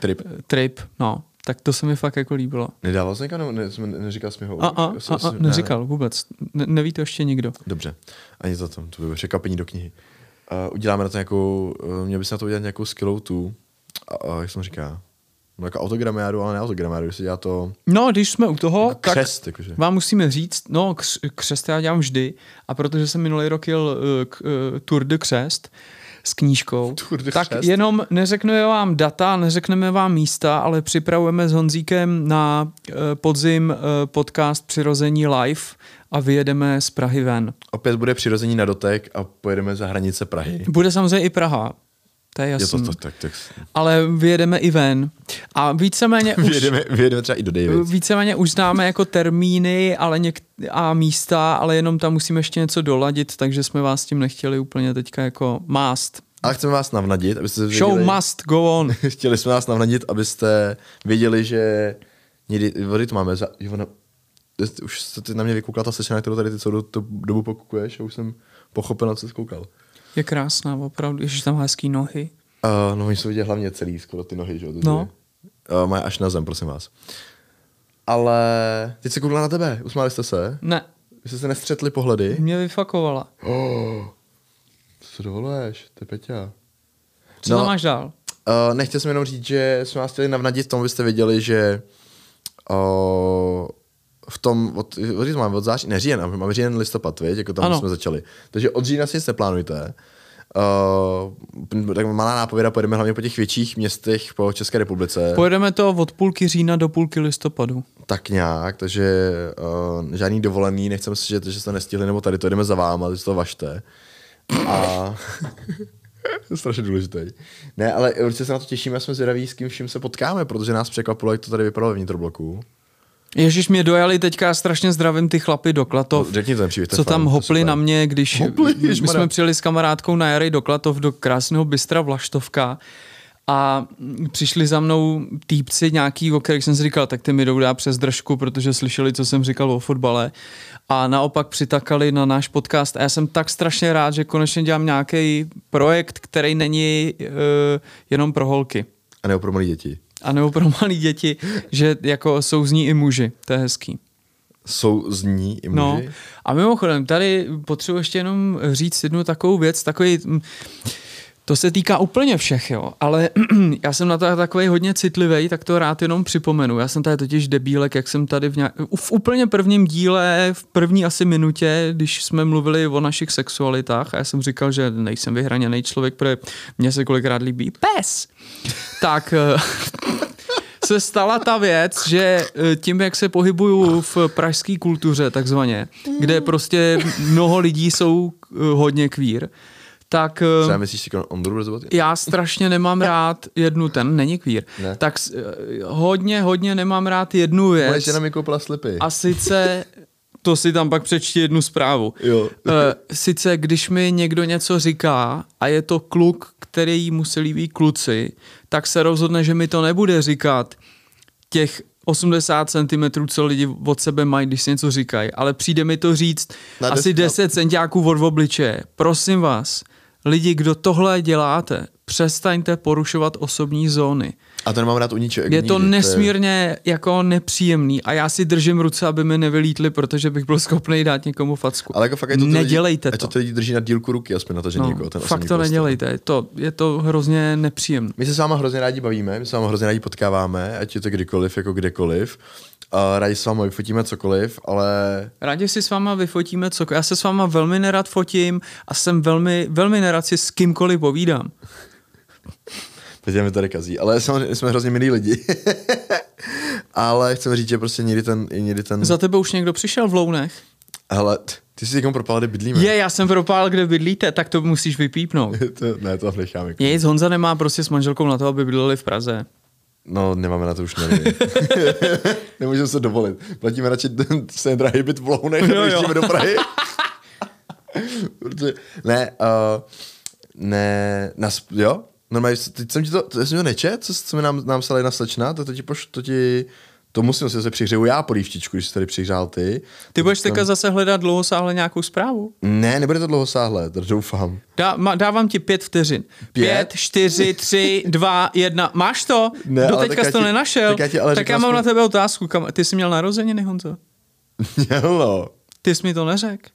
Trip. trip, no. Tak to se mi fakt jako líbilo. Nedával jsi někam, ne, jsme- neříkal jsi mi ho? A, a, a, a ne. neříkal vůbec. Ne, neví to ještě nikdo. Dobře, ani za to, to by bylo překvapení do knihy. Uh, uděláme na to nějakou, uh, měl bys na to udělat nějakou skillou tu, uh, uh, jak se mu říká, no jako autogramiádu, ale ne autogramiádu, když se dělá to No, když jsme u toho, jako tak křest, jakože. vám musíme říct, no, kř, křest já dělám vždy a protože jsem minulý rok jel uh, k, uh, Tour de Křest s knížkou, *laughs* tak jenom neřekneme vám data, neřekneme vám místa, ale připravujeme s Honzíkem na uh, podzim uh, podcast Přirození live a vyjedeme z Prahy ven. Opět bude přirození na dotek a pojedeme za hranice Prahy. Bude samozřejmě i Praha, to je Je jasný. to, to tak, tak. Ale vyjedeme i ven. A víceméně *laughs* už... Vyjedeme, vyjedeme třeba i do Davids. Víceméně už známe jako termíny ale něk- a místa, ale jenom tam musíme ještě něco doladit, takže jsme vás tím nechtěli úplně teďka jako mást. Ale chceme vás navnadit, abyste věděli, Show must go on. *laughs* chtěli jsme vás navnadit, abyste věděli, že někdy, vody to máme, za, ona, už se ty na mě vykoukla ta sešena, kterou tady ty celou tu dobu pokukuješ a už jsem pochopil, na co jsi koukal. Je krásná, opravdu. Ježiš, tam má hezký nohy. Uh, no, jsou vidět hlavně celý, skoro ty nohy, že jo? No. Uh, mají až na zem, prosím vás. Ale teď se koukla na tebe, usmáli jste se? Ne, Vy jste se nestřetli pohledy? mě vyfakovala. Oh, co si dovoluješ? To je Peťa. Co No. tam máš dál? Uh, nechtěl jsem jenom říct, že jsme vás chtěli navnadit v tom, abyste věděli, že uh, v tom, od, od, od, máme od září, ne říjen, máme říjen listopad, viď, jako tam Ano. jsme začali. Takže od října si nic neplánujte. Uh, tak malá nápověda, pojedeme hlavně po těch větších městech po České republice. Pojedeme to od půlky října do půlky listopadu. Tak nějak, takže uh, žádný dovolený, nechcem si, že, že jste nestihli, nebo tady to jdeme za váma, takže to vašte. A *laughs* to je strašně důležitý. Ne, ale určitě se na to těšíme, jsme zvědaví, s kým vším se potkáme, protože nás překvapilo, jak to tady vypadalo ve vnitrobloku. Ježíš, mě dojali teďka strašně zdravím ty chlapy do Klatov. No, řekni ten příběh, Co tam fajn, hopli na mě, když Hopli, my jsme přijeli s kamarádkou na jary do Klatov, do krásného bystra Vlaštovka. A přišli za mnou týpci nějaký, o kterých jsem si říkal, tak ty mi jdou dát přes držku, protože slyšeli, co jsem říkal o fotbale. A naopak přitakali na náš podcast. A já jsem tak strašně rád, že konečně dělám nějaký projekt, který není uh, jenom pro holky. A nebo pro malé děti. A nebo pro malé děti, že jako jsou z ní i muži, to je hezký. Jsou z ní i muži? No a mimochodem, tady potřebuji ještě jenom říct jednu takovou věc, takový, mm, to se týká úplně všech, jo, ale *clears throat* já jsem na to takový hodně citlivý, tak to rád jenom připomenu. Já jsem tady totiž debílek, jak jsem tady v, nějak, v úplně prvním díle, v první asi minutě, když jsme mluvili o našich sexualitách a já jsem říkal, že nejsem vyhraněný člověk, protože mně se kolikrát líbí pes. Tak eh, *laughs* se stala ta věc, že eh, tím, jak se pohybuju v pražské kultuře takzvaně, kde prostě mnoho lidí jsou eh, hodně kvír, tak eh, Třeba myslíš si Brzoboty? já strašně nemám rád jednu, ten není kvír, Ne. tak eh, hodně, hodně nemám rád jednu Moje věc žena mi koupila slipy. a sice, to si tam pak přečti jednu zprávu. Jo. Eh, Sice, když mi někdo něco říká a je to kluk, který mu se líbí kluci, tak se rozhodne, že mi to nebude říkat těch 80 cm, co lidi od sebe mají, když si něco říkají, ale přijde mi to říct Na asi deska. 10 centiáků od obličeje. Prosím vás, lidi, kdo tohle děláte, přestaňte porušovat osobní zóny. A to nemám rád u ničeho. Je to nesmírně jako nepříjemný a já si držím ruce, aby mi nevylítli, protože bych byl schopný dát někomu facku. Ale jako fakt, to Nedělejte lidi, to. To ty lidi drží na dílku ruky, aspoň na to, že No, někoho ten fakt to prostor. nedělejte, je to, je to hrozně nepříjemné. My se s váma hrozně rádi bavíme, my se s váma hrozně rádi potkáváme, ať je to kdykoliv, jako kdekoliv. A rádi s váma vyfotíme cokoliv, ale Rádi si s váma vyfotíme, co já se s váma velmi nerad fotím a jsem velmi, velmi nerad si s kýmkoliv povídám. Petě mi tady kazí, ale samozřejmě jsme hrozně milí lidi. *laughs* ale chceme říct, že prostě někdy ten, někdy ten, Za tebe už někdo přišel v Lounech? hele, ty jsi někomu propal, kde bydlíme. Je, já jsem propál, kde bydlíte, tak to musíš vypípnout. *laughs* to, ne, to necháme. Nic, Honza nemá prostě s manželkou na to, aby bydleli v Praze. No, nemáme na to už nevím. *laughs* Nemůžeme se dovolit. Platíme radši *laughs* se drahý byt v Lounech jo. jezdíme do Prahy. *laughs* Protože, ne, uh, ne, nas, jo, normálně, teď jsem ti to, to jsem to nečet, co, co mi nám, nám psala jedna slečna, to, to ti, poš, to ti, to musím si se přihřeju já polívčičku, když jsi tady přihřál ty. Ty budeš teďka zase hledat dlouhosáhle nějakou zprávu? Ne, nebude to dlouhosáhlé, to doufám. Dá, ma, dávám ti pět vteřin. Pět? Pět, čtyři, tři, dva, jedna. Máš to? Ne, ale Doteďka tak jsi to ti- nenašel. tak já ti ale tak já mám aspoň- na tebe otázku. Kam, ty jsi měl narozeniny, Honzo? *laughs* Jelo. Ty jsi mi to neřekl.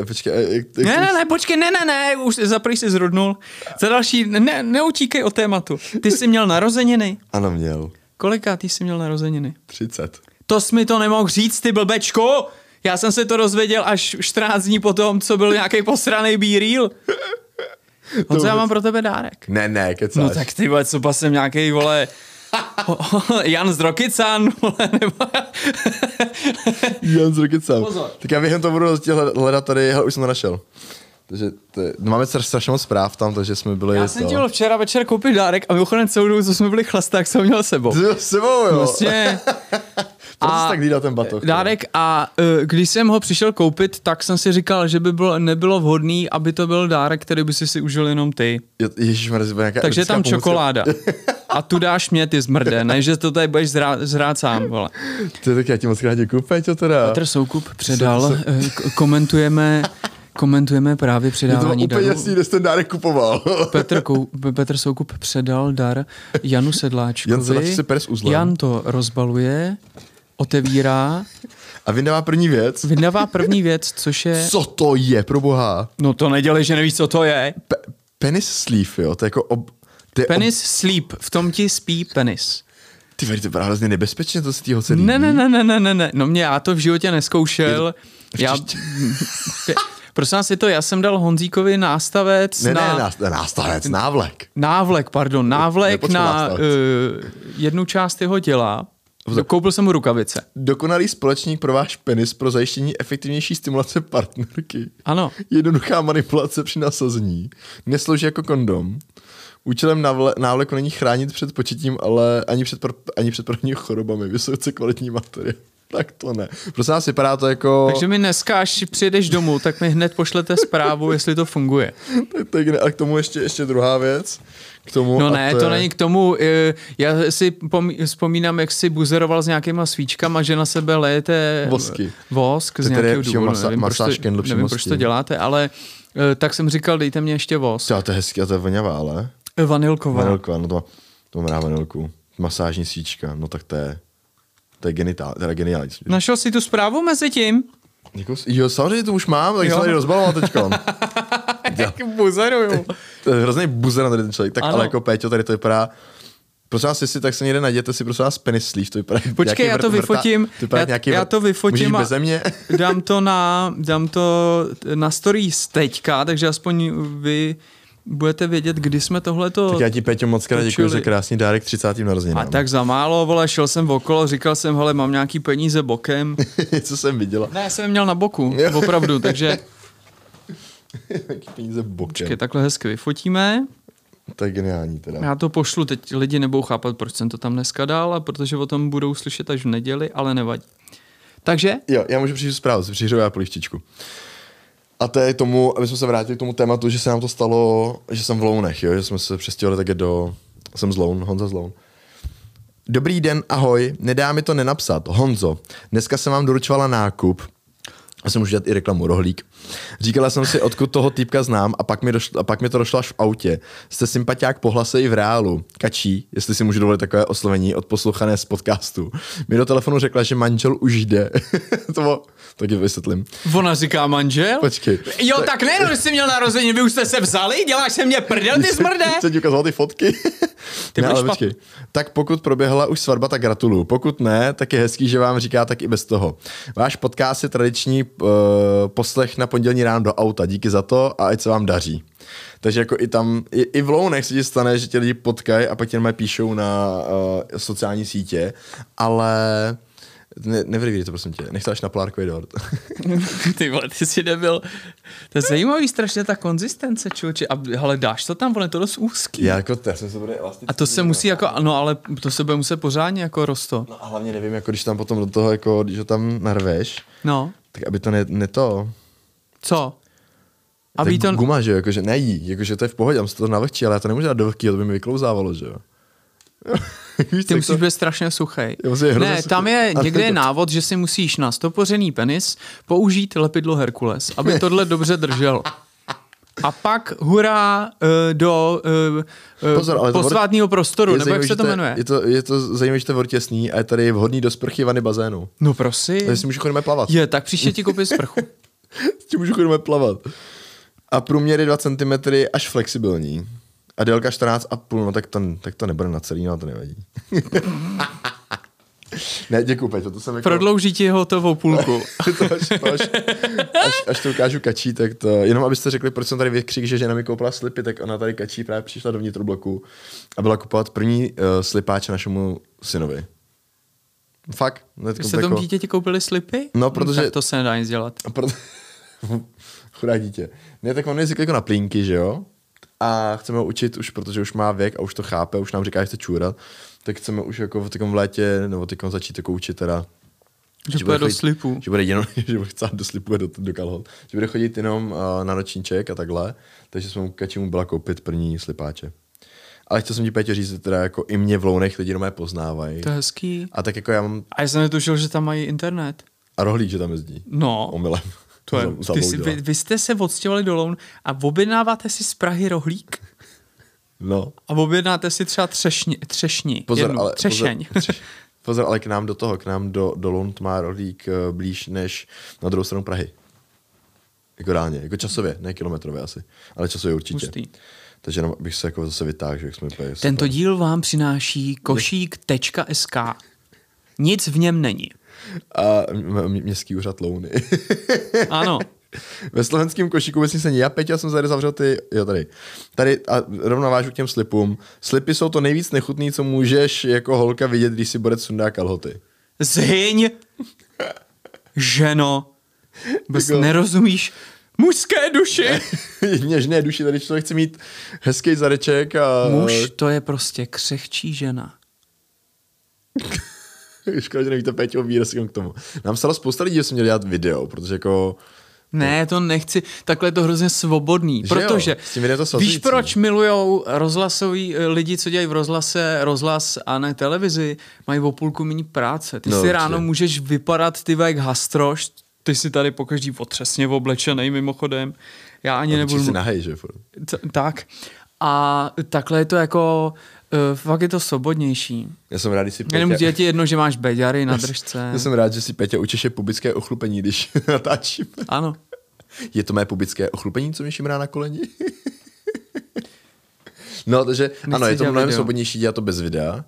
E, počkej, e, jak, jak Ne, ne, ne, počkej, ne, ne, ne, už za prvý jsi zrodnul. Za další, ne, neutíkej od tématu. Ty jsi měl narozeniny. Ano, měl. Kolika ty jsi měl narozeniny? 30. To jsi mi to nemohl říct, ty blbečku! Já jsem se to dozvěděl až 14 dní potom, co byl nějaký posraný B-reel. *laughs* Honzo, já mám pro tebe dárek. Ne, ne, kecáš. No tak ty vole, co pas jsem nějaký vole, *laughs* Jan z Rokycan, vole, nebo... Jan z Rokycem. Pozor. Tak já během toho budu hledat tady, hele, už jsem to našel. Takže to je, no máme stra- strašně moc zpráv tam, takže jsme byli Já jsem byl včera večer koupit dárek a mimochodem celou dobu, co jsme byli chlasté, tak jsem ho měl sebou. Ty jsi sebou, jo. *laughs* Vlastně jsi tak hlídal ten batoh? dárek a uh, když jsem ho přišel koupit, tak jsem si říkal, že by bylo, nebylo vhodný, aby to byl dárek, který by si si užil jenom ty. Je- Ježišmarja, nějaká Takže je tam pomůcka. čokoláda. A tu dáš mě, ty zmrde, ne, že to tady budeš zrát, zrát sám, vole. Ty, tak já ti moc krát děkuju, Peťo, teda. Petr Soukup předal, eh, k- komentujeme, komentujeme právě Je to předávání úplně darů. jasný, kde jsi ten dárek kupoval. *laughs* Petr, Kou, Petr Soukup předal dar Janu Sedláčkovi. Jan Sedláček se pere s uzlem. Jan to rozbaluje, otevírá, A vydává první věc. vydává první *laughs* věc, což je... Co to je, pro boha? No to nedělej, že nevíš, co to je. Pe- penis sleeve, jo, to je jako ob... To je Penis sleep, v tom ti spí penis. Ob... Ty vary, to vypadá hrozně nebezpečně, to se tí holce líbí. Ne, ne, ne, ne, ne, ne, ne. No mě já to v životě neskoušel. Já... *laughs* Prosím vás, je to, já jsem dal Honzíkovi nástavec Ne, na... ne, nás- nástavec, návlek. Návlek, pardon, návlek Nepočkej, na nástavec. uh, jednu část jeho těla. Koupil jsem mu rukavice. Dokonalý společník pro váš penis pro zajištění efektivnější stimulace partnerky. Ano. Jednoduchá manipulace při nasazení. Neslouží jako kondom. Účelem návle, návleku není chránit před početím, ale ani před, ani před prvními chorobami. Vysoce kvalitní materiál. Tak to ne. Prosím vás, vypadá to jako... Takže mi dneska, až přijedeš domů, tak mi hned pošlete zprávu, jestli to funguje. *laughs* Tak, tak ne. A k tomu ještě, ještě druhá věc. K tomu, No ne, to, to je... není k tomu. eh, Já si pomí- vzpomínám, jak si buzeroval s nějakýma svíčkama, že na sebe lejete Vosky. vosk To z nějakého důvodu. masa- nevím, proč to, nevím, proč to děláte, ale eh, tak jsem říkal, dejte mě ještě vosk. Třeba to je hezký a to je voňavá, ale... Vanilková. Vanilková, no to, to mám rád vanilku. Masážní svíčka, no tak to je... To je genitál, teda geniální. Našel jsi tu zprávu mezi tím? Jako, jo, samozřejmě to už mám, tak Jo. jsem tady rozbaloval teďko. *laughs* Jak buzeruju. to je hrozný buzer na tady ten člověk. Tak Ano. ale jako Péťo, tady to vypadá... Prosím vás, jestli tak se někde najděte si prosím vás penis sleeve, to vypadá *laughs* Počkej, já to vrt- vrta- vyfotím. To Já- nějaký já to vyfotím a- mě? Dám to na, dám to na stories teďka, takže aspoň vy budete vědět, kdy jsme tohleto tak já ti, Péťo, moc krát děkuji za krásný dárek 30. narozeninám. A tak za málo, vole, šel jsem okolo, říkal jsem, hele, mám nějaký peníze bokem. *laughs* Co jsem viděla. Ne, jsem je měl na boku, *laughs* opravdu, takže Jaký peníze bokem. počkej, takhle hezky vyfotíme. To je geniální teda. Já to pošlu, teď lidi nebudou chápat, proč jsem to tam dneska dal, a protože o tom budou slyšet až v neděli, ale nevadí. Takže, Jo, já můžu přijít zprávu, si přihřeju já polištičku. A to je tomu, aby jsme se vrátili k tomu tématu, že se nám to stalo, že jsem v Lounech, jo, že jsme se přestěhovali také do, jsem z Loun, Honza z Loun. Dobrý den, ahoj, nedá mi to nenapsat. Honzo, dneska jsem vám doručovala nákup, a jsem už dělat i reklamu, rohlík. Říkala jsem si, odkud toho týpka znám a pak mi, došlo, a pak mi to došlo až v autě. Jste sympatiák po hlase i v reálu. Kačí, jestli si můžu dovolit takové oslovení od posluchané z podcastu. Mi do telefonu řekla, že manžel už jde. *laughs* to bylo, taky vysvětlím. ona říká manžel. Počkej. Jo, tak nejenom, že jsi měl narození, vy už jste se vzali, děláš se mě prdel, ty *laughs* smrde. Chci ti ukazovat ty fotky. Ty ne, ale počkej. Tak pokud proběhla už svatba, tak gratuluju. Pokud ne, tak je hezký, že vám říká tak i bez toho. Váš podcast je tradiční uh, poslech na pondělní ráno do auta. Díky za to a ať se vám daří. Takže jako i tam, i, i v lounech se ti stane, že tě lidi potkají a pak normálně píšou na uh, sociální sítě, ale ne, nevyrivíte to prosím tě, nechceš na polárkový dort. *laughs* Ty vole, ty jsi nebyl. To je zajímavý strašně ta konzistence, člověče. A ale dáš to tam, vole, to dost úzký. Já jako, já jsem se bude elastický. A to se musí jako, no ale to se bude muset pořádně jako rosto. No a hlavně nevím, jako když tam potom do toho, jako když ho tam narveš, No, tak aby to ne, ne to, co? Aby to... to, guma, že jo, jakože nejí, jakože to je v pohodě, tam se to navlhčí, ale já to nemůžu dát do vlhkýho, to by mi vyklouzávalo, že jo. *laughs* Víš, ty musíš to- být strašně hrozně Ne, suchý. tam je někde je návod, že si musíš na stopořený penis použít lepidlo Herkules, aby tohle dobře držel. A pak hurá uh, do uh, Pozor, ale posvátného prostoru, nebo jak se to jmenuje? Je to, je to zajímavé, že to je těsný a je tady vhodný do sprchy vany bazénu. No prosím. Takže si můžu chodíme plavat. Je, tak příště ti koupit sprchu. *laughs* Ti můžu chodíme plavat. A průměr je 2 cm až flexibilní. A délka 14,5, no tak to, tak to nebude na celý, no to nevadí. *laughs* ne, děkuji, Peťo, to jsem jako... Prodlouží ti hotovou půlku. *laughs* to až, to až, až, až to ukážu kačí, tak to, jenom abyste řekli, proč jsem tady vykřik, že žena mi koupila slipy, tak ona tady kačí právě přišla do vnitrobloku a byla kupovat první uh, slipáče našemu synovi. Fakt. Ne, Vy jste tomu dítěti koupili slipy? No, protože- Tak to se nedá nic dělat. *laughs* Proto... Chudák dítě. Ne, tak on je jako na plínky, že jo? A chceme ho učit už, protože už má věk a už to chápe, už nám říká, že chce čůrat, tak chceme už jako v takom v létě, nebo takom začít jako učit teda Že půjde do chodit- slipu. Že bude jenom, *laughs* že bude chcát do slipu a do, do kalhot. Že bude chodit jenom uh, na nočníček a takhle. Takže jsme mu kačímu byla koupit první slipáče. Ale chtěl jsem ti, Pétě, říct, že teda jako i mě v lounech lidi jenom poznávají. To je hezký. A tak jako já mám... A já jsem netušil, že tam mají internet. A rohlík, že tam jezdí. No, Omylem. To je, Za- ty si, zabloudila. vy, vy, jste se odstěhovali do Loun a objednáváte si z Prahy rohlík No. a objednáte si třeba třešni, třešni Pozor, jednu, ale, třešeň. *laughs* pozor, pozor, ale k nám do toho, k nám do, do Lund má rohlík eh, blíž než na druhou stranu Prahy. Jako reálně, jako časově, ne kilometrově asi, ale časově určitě. Hustý. Takže jenom bych se jako zase vytáhl, že jak jsme Tento díl vám přináší košík.sk. Nic v něm není. A městský úřad Louny. *laughs* Ano. Ve slovenském košíku vlastně se já, Peťa, jsem tady zavřel ty, jo tady. Tady a rovnou vážu k těm slipům. Slipy jsou to nejvíc nechutný, co můžeš jako holka vidět, když si borec sundá kalhoty. Zhyň, ženo, Vůbec Jako- nerozumíš mužské duši. *laughs* Něžné duši, tady člověk chce mít hezký zadeček a... Muž to je prostě křehčí žena. *laughs* *laughs* Škoda, že nevíte Péťo výraz k tomu. Nám stalo spousta lidí, že jsme měli dělat video, protože jako Ne, to nechci. Takhle je to hrozně svobodný. Že jo? protože S tím to víš, proč milujou rozhlasový eh, lidi, co dělají v rozhlase, rozhlas a ne televizi, mají o půlku méně práce. Ty No, si určitě. ráno můžeš vypadat ty jak hastroš, ty si tady pokaždý otřesně oblečenej mimochodem. Já ani nebudu... nebudu... si nahej, že? T- tak. A takhle je to jako, uh, fakt je to svobodnější. Já jsem rád, když si Jenom Péťa... je ti jedno, že máš beďary na držce. Já jsem rád, že si Péťa učeše pubické ochlupení, když *laughs* natáčím. Ano. Je to mé pubické ochlupení, co mi šimrá na koleni? *laughs* no, takže ano, je to mnohem video. svobodnější dělat to bez videa,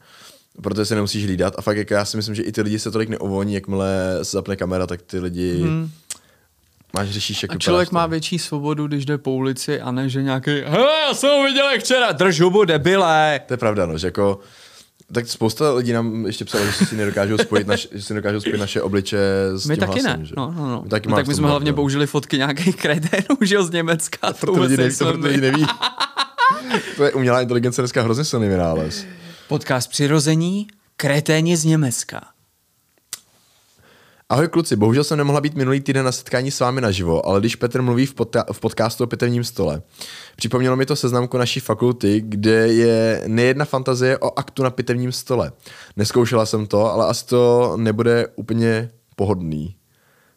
protože se nemusíš hlídat a fakt jako já si myslím, že i ty lidi se tolik neuvolní, jakmile se zapne kamera, tak ty lidi hmm. Máš řešíš, jak A člověk má větší svobodu, když jde po ulici a ne, že nějaký hele, já jsem ho viděl jak včera, drž hubu, debile. To je pravda, no, že jako tak spousta lidí nám ještě psalo, že si nedokážou spojit, naš, že si nedokážou spojit naše obliče s My tím taky hlasem, ne. Že? No, no, no. My taky no, tak my jsme hlavně použili fotky nějakých kreténů, že jo, z Německa. To proto lidi, neví, to lidi neví. to je umělá inteligence dneska hrozně silný vynález. Podcast Přirození, kreténi z Německa. Ahoj kluci, bohužel jsem nemohla být minulý týden na setkání s vámi naživo, ale když Petr mluví v, podca- v podcastu o pitevním stole, připomnělo mi to seznamku naší fakulty, kde je nejedna fantazie o aktu na pitevním stole. Neskoušela jsem to, ale asi to nebude úplně pohodný.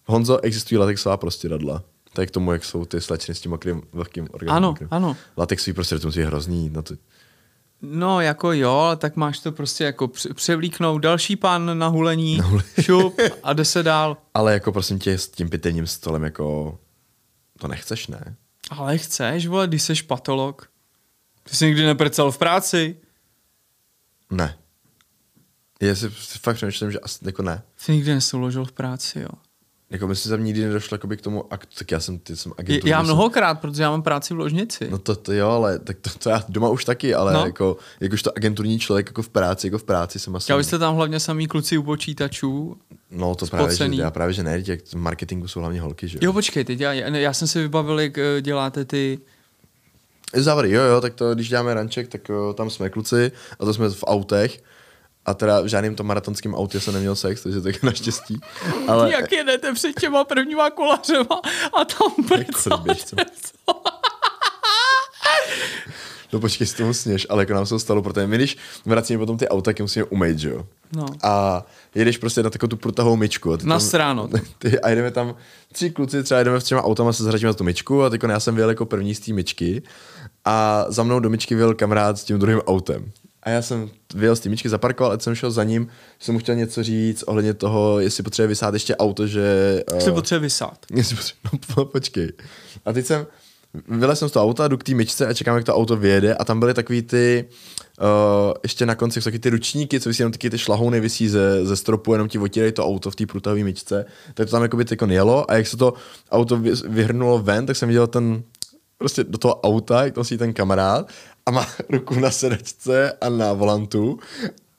Honzo, existují latexová prostěradla. Je k tomu, jak jsou ty slečny s tím vlhkým orgazmem. Ano, ano. Latexový prostě to musí hrozný. No to... No, jako jo, ale tak máš to prostě jako př- převlíknout další pán na hulení, šup a jde se dál. Ale jako prosím tě, s tím pitevním stolem jako... To nechceš, ne? Ale chceš, vole, když seš patolog. Ty jsi nikdy neprcal v práci. Ne. Já si fakt přemýšlím, že asi jako ne. Jsi nikdy nesouložil v práci, jo. Jako myslím, že tam nikdy nedošlo jakoby k tomu aktu, tak já jsem, ty jsem Je, agentur. já jsem- mnohokrát, protože já mám práci v ložnici. No to, to jo, ale tak to, to, já doma už taky, ale No. jako, jakož to agenturní člověk jako v práci, jako v práci jsem asi... Já jste tam hlavně samý kluci u počítačů. No to právě, že, spocený. já právě, že ne, jak v marketingu jsou hlavně holky, že Jo, počkej, teď já, já jsem si vybavil, jak eh, děláte ty... Závody, jo, jo, tak to, když děláme ranček, tak jo, tam jsme kluci a to jsme v autech. A teda v žádném tom maratonském autě jsem neměl sex, takže tak naštěstí. Ale *laughs* Jak jedete před těma prvníma kolařema a tam *laughs* prcáte. běžcem. *laughs* No počkej, si tomu sněž, ale jako nám se to stalo, protože my když vracíme potom ty auta, tak musíme umýt, že jo? No. A jedeš prostě na takovou tu prutahovou myčku. A Na. Ty, a jdeme tam, tři kluci, třeba jdeme s těma autama, se zhradíme na tu myčku a teď já jsem vyjel jako první z té myčky a za mnou do myčky vyjel kamarád s tím druhým autem. A já jsem vyjel z té myčky, zaparkoval, a jsem šel za ním, že jsem mu chtěl něco říct ohledně toho, jestli potřebuje vysát ještě auto, že... Si eh, potřebuje vysát. *laughs* Jestli potřebuji- no, počkej. A teď jsem, vylez jsem z toho auta, jdu k té myčce a čekám, jak to auto vyjede a tam byly takový ty, uh, ještě na konci, jsou taky ty ručníky, co vysí jenom taky ty šlahouny vysí ze, ze stropu, jenom ti otírají to auto v té průtahové myčce. Tak to tam jako by teď jelo a jak se to auto vy, vyhrnulo ven, tak jsem viděl ten, prostě do toho auta, jak to nosí ten kamarád a má *laughs* ruku na sedačce a na volantu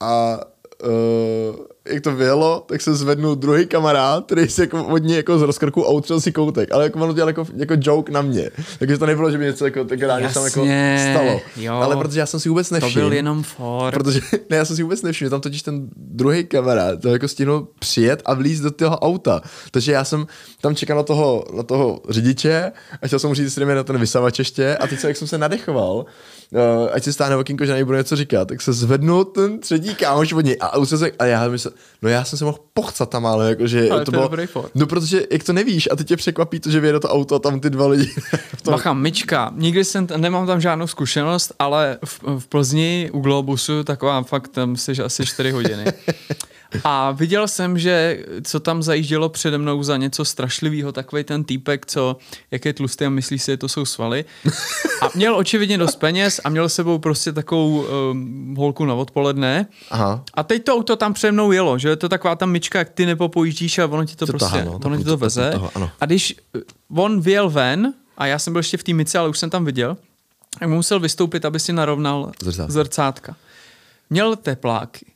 a uh, jak to vyjelo, tak se zvednul druhý kamarád, který si jako od něj jako z rozkrku a utřel si koutek, ale jako on to dělal jako, jako joke na mě. Takže to nebylo, že by něco jako, tak rád, tam jako stalo. jo. Ale protože já jsem si vůbec To nevšiml. byl jenom for. Protože, *laughs* ne, já jsem si vůbec nevšiml, že tam totiž ten druhý kamarád to jako stihnul přijet a vlízt do toho auta. Takže já jsem tam čekal na toho, na toho řidiče a chtěl jsem mu říct, jestli na ten vysavač ještě a teď se, jak jsem se nadechoval, uh, ať si stáhne okýnko, že na něj budu něco říkat, tak se zvednul ten třetí kámoš od něj a, už se, a já myslel, no já jsem se mohl pochcat tam, ale jakože Ale to to je bylo, dobrý fot. no protože jak to nevíš a teď tě překvapí to, že vyjede to auto a tam ty dva lidi *laughs* v tom, Bacha, myčka. Nikdy jsem, t- nemám tam žádnou zkušenost, ale v, v Plzni u Globusu taková fakt tam jsi asi 4 hodiny. *laughs* A viděl jsem, že co tam zajíždělo přede mnou za něco strašlivého, takový ten týpek, co, jak je tlustý a myslí si, že to jsou svaly. A měl očividně dost peněz a měl s sebou prostě takovou um, holku na odpoledne. Aha. A teď to auto tam přede mnou jelo, že je to taková ta myčka, jak ty nepopojíždíš a ono ti to To prostě, tahá, no, ono ti to veze. toho, ano. A když eh, on vyjel ven, a já jsem byl ještě v té myci, ale už jsem tam viděl, tak musel vystoupit, aby si narovnal Zrcátka. zrcátka. Měl tepláky.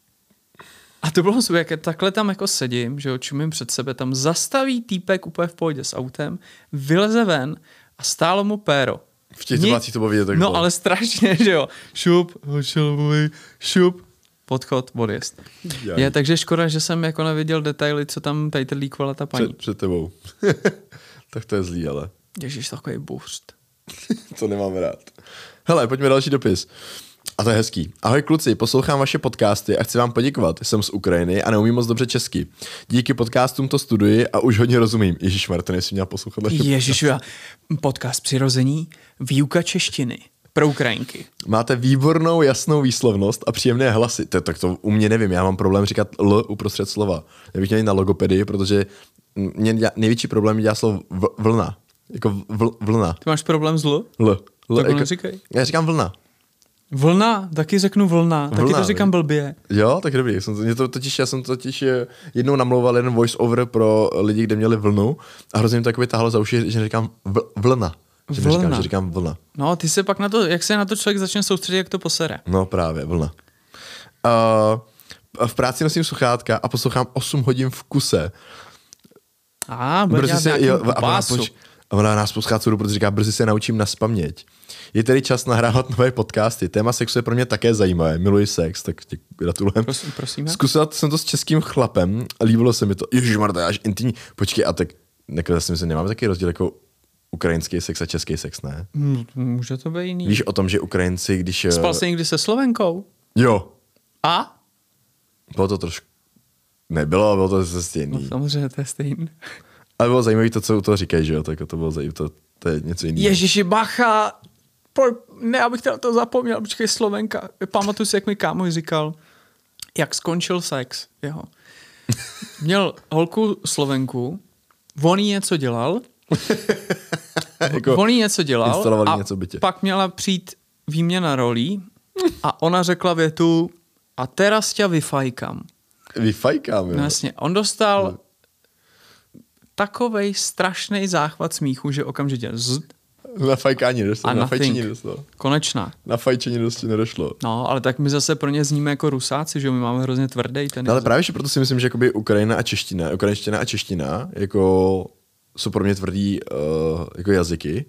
A to bylo super, jak takhle tam jako sedím, že jo, čumím před sebe, tam zastaví týpek úplně v pohodě s autem, vyleze ven a stálo mu péro. V těch Ni- teplácích to bylo vidět, tak No bylo. ale strašně, *laughs* že jo. Šup, šelvový, šup, podchod, odjezd. Jaj. Je, takže škoda, že jsem jako neviděl detaily, co tam tady líkvala ta paní. Před, před tebou. *laughs* tak to je zlý, ale Ježíš, takový bůřt. *laughs* to nemám rád. Hele, pojďme další dopis. A to je hezký. Ahoj kluci, poslouchám vaše podcasty a chci vám poděkovat. Jsem z Ukrajiny a neumím moc dobře česky. Díky podcastům to studuji a už hodně rozumím. Ježíš Martin, jestli měl poslouchat naše Ježíš, podcast Přirození, výuka češtiny pro Ukrajinky. Máte výbornou jasnou výslovnost a příjemné hlasy. To, tak to u mě nevím, já mám problém říkat L uprostřed slova. Já bych měl jít na logopedii, protože mě dělá, největší problém dělá slovo v, vlna. Jako vl, vlna. Ty máš problém s L? L. L Tak jako, neříkej. Já říkám vlna. Vlna, taky řeknu vlna, taky Vlna, to říkám blbě. Jo, tak dobrý. Jsem, to- mě to totiž, já jsem totiž eh, jednou namlouval jeden voice over pro lidi, kde měli vlnu a hrozně mi takový tahlo za uši, že říkám vl, vlna. Že Vlna. Říkám, že říkám vlna. No, ty se pak na to, jak se na to člověk začne soustředit, jak to posere. No právě, vlna. Uh, v práci nosím sluchátka a poslouchám 8 hodin v kuse. A, bude dělat nějaký a ona, pásu. poč, a ona nás poslouchá dobu, protože říká, brzy se naučím na spaměť. Je tedy čas nahrávat nové podcasty. Téma sexu je pro mě také zajímavé. Miluji sex, tak tě gratulujem. Prosím, prosíme. Zkusil jsem to s českým chlapem a líbilo se mi to. Ježíš Marta, až intimní. Počkej, a tak jako, já si myslím, nemáme taky rozdíl jako ukrajinský sex a český sex, ne? Může to být jiný. Víš o tom, že Ukrajinci, když... eh, Spal jsi někdy se Slovenkou? Jo, A? bylo to trošku... Nebylo, bylo to zase stejný. No, samozřejmě, to je stejný. Ale bylo zajímavé to, co u toho říkají, že jo? Tak to bylo zajímavé, to, to je něco jiného. Ježiši, bacha! Ne, abych teda to zapomněl, počkej, Slovenka. Pamatuju si, jak mi kámoš říkal, jak skončil sex, jeho. *laughs* Měl holku Slovenku, on jí něco dělal, *laughs* jako, on jí něco dělal a něco bytě. pak měla přijít výměna rolí a ona řekla větu a teraz tě vyfajkám. Vyfajkám, jo. No jasně, on dostal takovej strašný záchvat smíchu, že okamžitě zd, Na fajkání A nedostalo, na fajčení nedostalo. konečná. Na fajčení dosti nedošlo. No, ale tak my zase pro ně zníme jako rusáci, že my máme hrozně tvrdý ten No, ale právě, že proto si myslím, že jakoby Ukrajina a čeština, ukrajinština a čeština jako jsou pro mě tvrdý uh, jako jazyky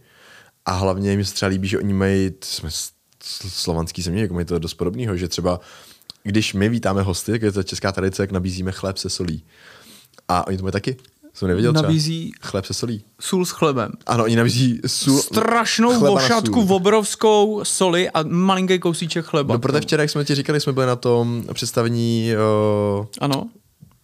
a hlavně mi se třeba líbí, že oni mají, jsme slovanský země, jako mají to dost podobného, že třeba když my vítáme hosty, jak je to česká tradice, jak nabízíme chléb se solí. A oni to mají taky. Jsem nevěděl třeba. Nabízí Chléb se solí. sůl s chlebem. Ano, oni nabízí sůl, Strašnou vošatku sůl. obrovskou soli a malinký kousíček chleba. No, protože včera, jak jsme ti říkali, jsme byli na tom představení uh, Ano.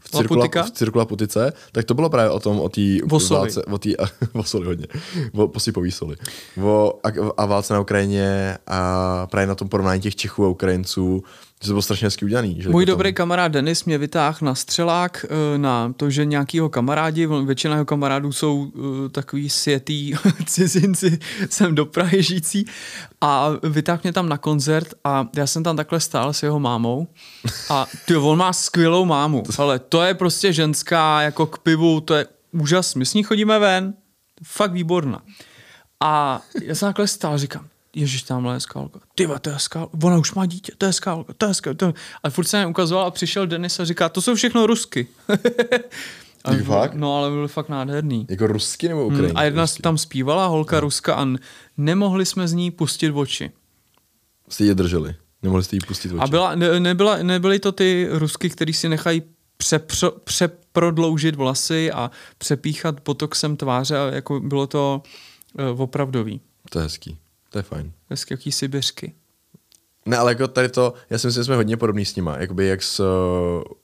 v Cirkula, v Cirkula Putice, tak to bylo právě o tom, o té O válce, o té, *laughs* o soli hodně, o posypový soli. O, a, a, válce na Ukrajině a právě na tom porovnání těch Čechů a Ukrajinců, že to bylo strašně hezky udělaný. Že Můj jako dobrý kamarád Denis mě vytáhl na střelák eh, na to, že nějakýho kamarádi, většina jeho kamarádů jsou eh, takový světý *laughs* cizinci, jsem do Prahy žijící a vytáhl mě tam na koncert a já jsem tam takhle stál s jeho mámou a ty, on má skvělou mámu, ale to je prostě ženská jako k pivu, to je úžasný, my s ní chodíme ven, fakt výborná. A já jsem takhle stál, říkám, Ježíš, tamhle je skálka. Ty to je skálka. Ona už má dítě, to je skálka, to je skálka. To je... A furt se mi ukazoval a přišel Denis a říká, to jsou všechno rusky. *laughs* a, Ty fakt? No, ale byly fakt nádherný. Jako rusky nebo Hmm, ukrajinský? a jedna tam zpívala, holka no. ruska a nemohli jsme z ní pustit oči. Jste ji drželi. Nemohli jste jí pustit oči. A byla, ne, nebyla, nebyly to ty rusky, který si nechají přepřo, přeprodloužit vlasy a přepíchat botoxem tváře a jako bylo to uh, opravdový. To je hezký. To je fajn. Hezky jaký sibiřky. Ne, ale jako tady to, já si myslím, že jsme hodně podobní s nima. Jakoby jak s,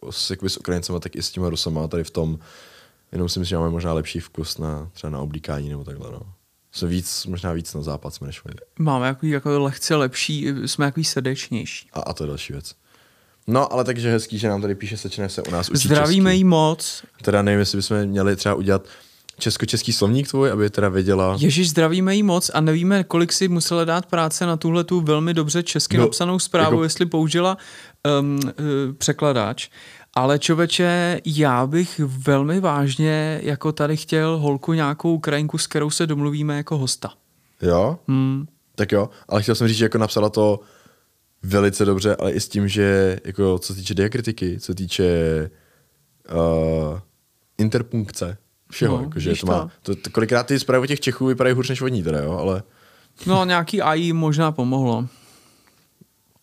s, jakoby s Ukrajincema, tak i s těma Rusama tady v tom. Jenom si myslím, že máme možná lepší vkus na třeba na oblíkání nebo takhle. No. Jsme víc, možná víc na západ jsme než oni. Máme jako, jako lehce lepší, jsme jako srdečnější. A, a to je další věc. No, ale takže hezký, že nám tady píše sečené se u nás učí Zdravíme česky. jí moc. Teda nevím, jestli bychom měli třeba udělat česko-český slovník tvůj, aby teda věděla. Ježíš, zdravíme jí moc a nevíme, kolik si musela dát práce na tuhle tu velmi dobře česky No, no, napsanou zprávu, jako- jako... jestli použila um, uh, překladáč. Ale čověče, já bych velmi vážně jako tady chtěl holku nějakou Ukrajinku, s kterou se domluvíme jako hosta. Jo? Hmm. Tak jo, ale chtěl jsem říct, že jako napsala to velice dobře, ale i s tím, že jako co se týče diakritiky, co se týče uh, interpunkce, všeho, No, jako, že to má, to, to, kolikrát ty zprávy těch Čechů vypadají hůř než vodní teda, jo, ale No nějaký AI možná pomohlo.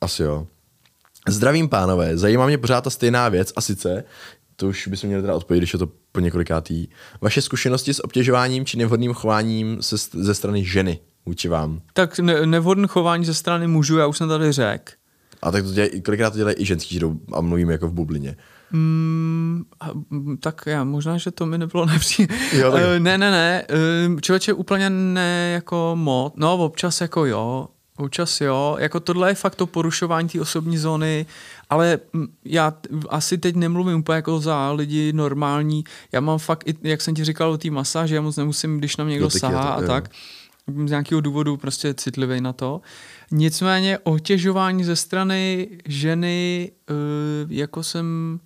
asi jo. Zdravím pánové, zajímá mě pořád ta stejná věc a sice, to už bychom měli teda odpovědět, když je to po několikátý, vaše zkušenosti s obtěžováním či nevhodným chováním se, ze strany ženy vůči vám. Tak ne, nevhodné chování ze strany mužů, já už jsem tady řekl. A tak to dělají, kolikrát to dělají i ženský, že a mluvíme jako v bublině. Mm, tak já, možná, že to mi nebylo *laughs* nepří... Jo, Eh, ne, ne, ne, eh, člověče úplně ne jako moc, no občas jako jo, občas jo, jako tohle je fakt to porušování té osobní zóny, ale mm, já asi teď nemluvím úplně jako za lidi normální, já mám fakt, i, jak jsem ti říkal o té masáži, já moc nemusím, když na mě někdo a sahá tak, a jo. tak, z nějakého důvodu prostě citlivý na to. Nicméně otěžování ze strany ženy, eh, jako jsem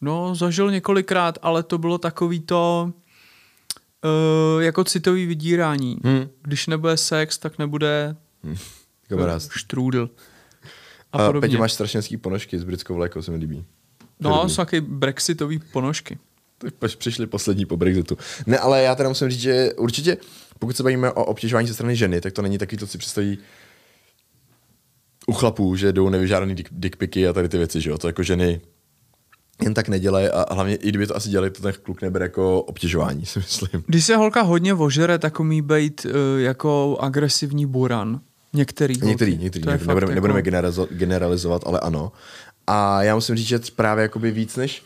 no, zažil několikrát, ale to bylo takový to eh, jako citový vydírání. Hmm. Když nebude sex, tak nebude Kamarád. štrůdl. A, A. Petě, máš strašně hezký ponožky s britskou vlékou, se mi líbí. no, jsou taky brexitový ponožky. Tak přišli poslední po Brexitu. Ne, ale já teda musím říct, že určitě, pokud se bavíme o obtěžování ze strany ženy, tak to není takový, to si představí u chlapů, že jdou nevyžádaný dick, dickpiky a tady ty věci, že jo, to jako ženy jen tak nedělají a hlavně i kdyby to asi dělali, to ten kluk nebere jako obtěžování, *laughs* si myslím. Když se holka hodně ožere, tak umí být uh, jako agresivní buran. Některý. holky. Některý, některý, To fakt nebudeme, jako- nebudeme generalizo- generalizovat, ale ano. A já musím říct, že právě jakoby víc než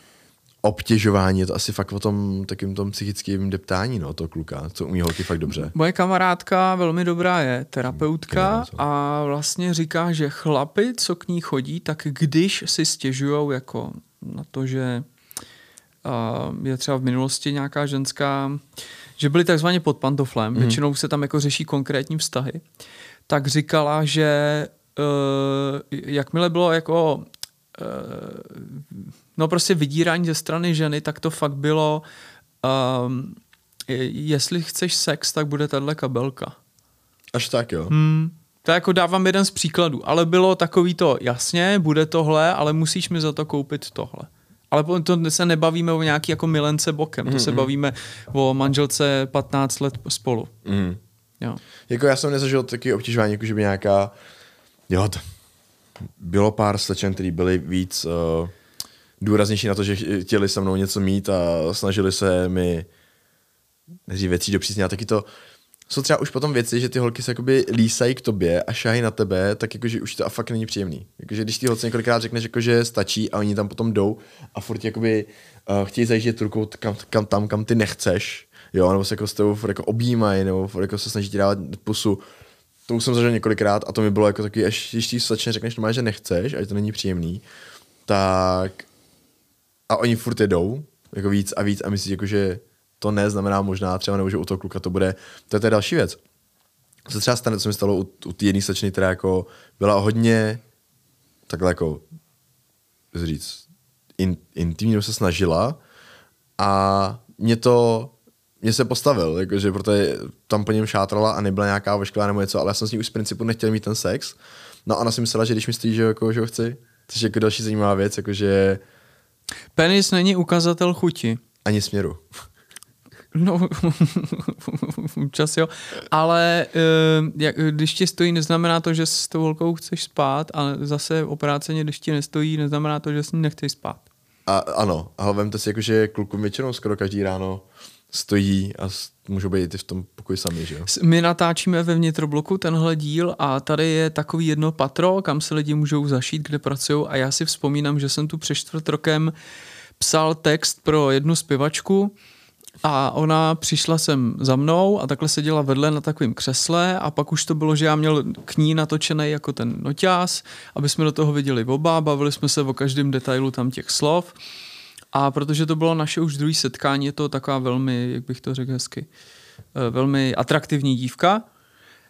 obtěžování, je to asi fakt o tom takým tom psychickým deptání, no, toho kluka, co umí holky fakt dobře. Moje kamarádka velmi dobrá je terapeutka a vlastně říká, že chlapi, co k ní chodí, tak když si stěžujou jako na to, že je třeba v minulosti nějaká ženská, že byli takzvaně pod pantoflem, mm. většinou se tam jako řeší konkrétní vztahy, tak říkala, že uh, jakmile bylo jako uh, no prostě vydírání ze strany ženy, tak to fakt bylo um, jestli chceš sex, tak bude tahle kabelka. Až tak, jo. Hmm. To jako dávám jeden z příkladů, ale bylo takový to, jasně, bude tohle, ale musíš mi za to koupit tohle. Ale to se nebavíme o nějaký jako milence bokem, to se bavíme o manželce 15 let spolu. Mm. Jo. Jako já jsem nezažil taky obtěžování, jako že by nějaká, jo, to, bylo pár slečen, který byli víc uh, důraznější na to, že chtěli se mnou něco mít a snažili se mi nejdřív věcí do přísně a taky to, jsou třeba už potom věci, že ty holky se jakoby lísají k tobě a šahají na tebe, tak jakože už to a fakt není příjemný. Jakože když ty holce několikrát řekneš, jako, že stačí a oni tam potom jdou a furt jakoby uh, chtějí zajíždět rukou kam, kam, tam, kam ty nechceš, jo, nebo se jako s tebou furt jako objímají, nebo furt jako se snaží ti dávat pusu. To už jsem zažil několikrát a to mi bylo jako taky, až když ti začne řekneš že nechceš a že to není příjemný, tak a oni furt jedou, jako víc a víc a myslíš, jako, že to neznamená možná třeba, nebo že u toho kluka to bude, to je, to je další věc. Co se třeba stane, co mi stalo u, u té jedné slečny, která jako byla hodně takhle jako, říct, in, intimně se snažila a mě to, mě se postavil, jakože protože tam po něm šátrala a nebyla nějaká ošklivá nebo něco, ale já jsem s ní už z principu nechtěl mít ten sex. No a ona si myslela, že když mi stojí, že, jako, že ho chci, což je jako další zajímavá věc, jakože Penis není ukazatel chuti. ani směru. No, čas jo. Ale uh, jak, když ti stojí, neznamená to, že s tou holkou chceš spát, ale zase opráceně, když ti nestojí, neznamená to, že s ní nechceš spát. A ano, ale vemte si, jako, že klukům většinou skoro každý ráno stojí a můžou být i v tom pokoji sami, že jo? My natáčíme ve vnitrobloku tenhle díl a tady je takový jedno patro, kam se lidi můžou zašít, kde pracují a já si vzpomínám, že jsem tu před čtvrt rokem psal text pro jednu zpěvačku a ona přišla sem za mnou a takhle seděla vedle na takovém křesle a pak už to bylo, že já měl k ní natočený jako ten noťaz, aby jsme do toho viděli oba, bavili jsme se o každém detailu tam těch slov a protože to bylo naše už druhé setkání, je to taková velmi, jak bych to řekl hezky, eh, velmi atraktivní dívka,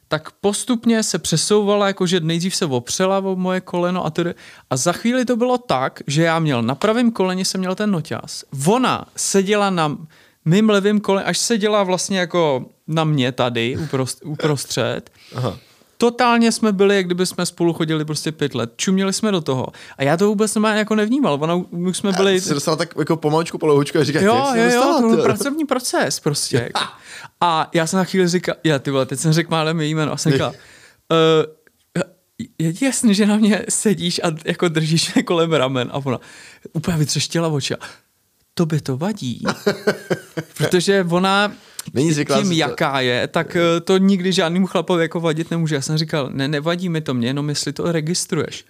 tak postupně se přesouvala, jakože nejdřív se opřela o moje koleno a tedy. A za chvíli to bylo tak, že já měl na pravém koleně jsem měl ten noťaz. Ona seděla na mým levým koleně, až seděla vlastně jako na mě tady uprost, uprostřed. Aha. Totálně jsme byli, jak kdyby jsme spolu chodili prostě pět let. Čuměli jsme do toho. A já to vůbec normálně jako nevnímal. Ona, už jsme byli... Jsi dostala tak jako pomaličku po louhučku a říkáš, Jo, jak jo, jo, dostala, to byl pracovní proces prostě. *laughs* A já jsem na chvíli říkal, já ty vole, teď jsem řekl málem její jméno a jsem říkal, uh, je ti jasný, že na mě sedíš a jako držíš mě kolem ramen a ona úplně vytřeštěla oči. a, To by to vadí. *laughs* Protože ona Není zvyklá tím, to- jaká je, tak eh, to nikdy žádnému chlapovi jako vadit nemůže. Já jsem říkal, ne, nevadí mi to mě, jenom jestli to registruješ.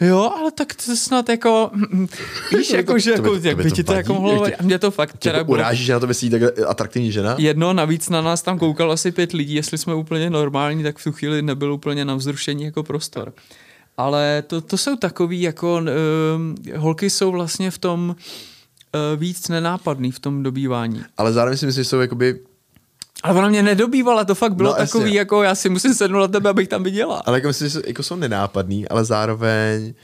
Jo, ale tak to snad jako, *laughs* víš, To jako, to- že to jako, to jak by ti to jako mohlo tě- mě to fakt to bylo uráží, že na to myslí tak atraktivní žena? jedno, navíc na nás tam koukalo asi pět lidí, jestli jsme úplně normální, tak v tu chvíli nebyl úplně na vzrušení jako prostor. Ale to, to jsou takový, jako uh, holky jsou vlastně v tom uh, víc nenápadný v tom dobývání. Ale zároveň si myslím, že jsou jakoby Ale ona mě nedobývala, to fakt bylo No, no, jasně. takový, jako já si musím sednout na tebe, abych tam viděla. Ale jako myslím, že jsou, jako jsou nenápadný, ale zároveň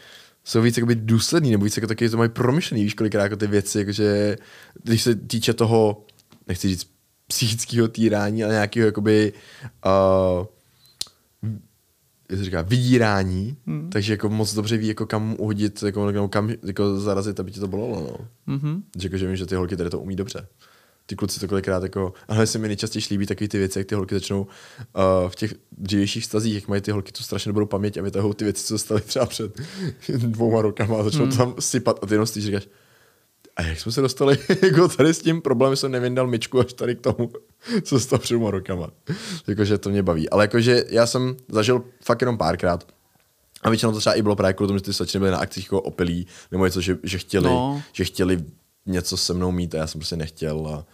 jsou víc jakoby důsledný, nebo víc jako taky to mají promyšlený, víš, kolikrát jako ty věci, jakože když se týče toho, nechci říct psychického týrání, ale nějakého jakoby uh, jak se říká, vydírání, hmm. takže jako moc dobře ví, jako kam uhodit, jako, kam jako zarazit, aby ti to bolelo, no. Mm-hmm. Že, jako, že vím, že ty holky tady to umí dobře. Ty kluci to kolikrát jako, ale se mi nejčastěji líbí takové ty věci, jak ty holky začnou uh, v těch dřívějších stazích, jak mají ty holky tu strašně dobrou paměť a vytahují ty věci, co staly třeba před *laughs* dvouma rokama a začnou hmm. tam sypat a ty jenom stýš říkáš, a jak jsme se dostali *laughs* jako tady s tím problémem, jsem nevyndal myčku až tady k tomu, *laughs* co před dvouma rokama. Jakože to mě baví. Ale jakože já jsem zažil fakt jenom párkrát, a většinou to třeba i bylo právě kvůli tomu, že ty slečny byly na akcích jako opilí, nebo něco, že, že, chtěli, No. že chtěli něco se mnou mít a já jsem prostě nechtěl. A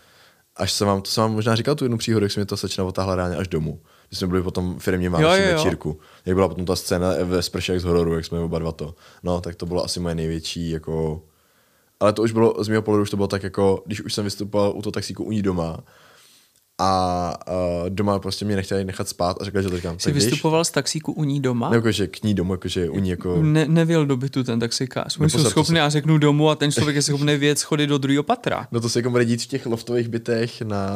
až jsem vám, to jsem vám možná říkal tu jednu příhodu, jak se mi to slečna otáhla ráně až domů. Když jsme byli potom v firmním vánočním jo, jo. večírku. Jak byla potom ta scéna ve spršek z hororu, jak jsme oba dva to. No, tak to bylo asi moje největší jako... Ale to už bylo, z mého pohledu už to bylo tak jako, když už jsem vystupoval u toho taxíku u ní doma, a uh, doma prostě mě nechtěli nechat spát a řekla, že to říkám. Jsi vystupoval z taxíku u ní doma? Ne, jakože k ní domů, jakože u ní jako... Ne, nevěl do bytu ten taxikář. Oni jsou schopni, já řeknu domů a ten člověk je schopný věc chodit do druhého patra. No to se jako bude dít v těch loftových bytech na,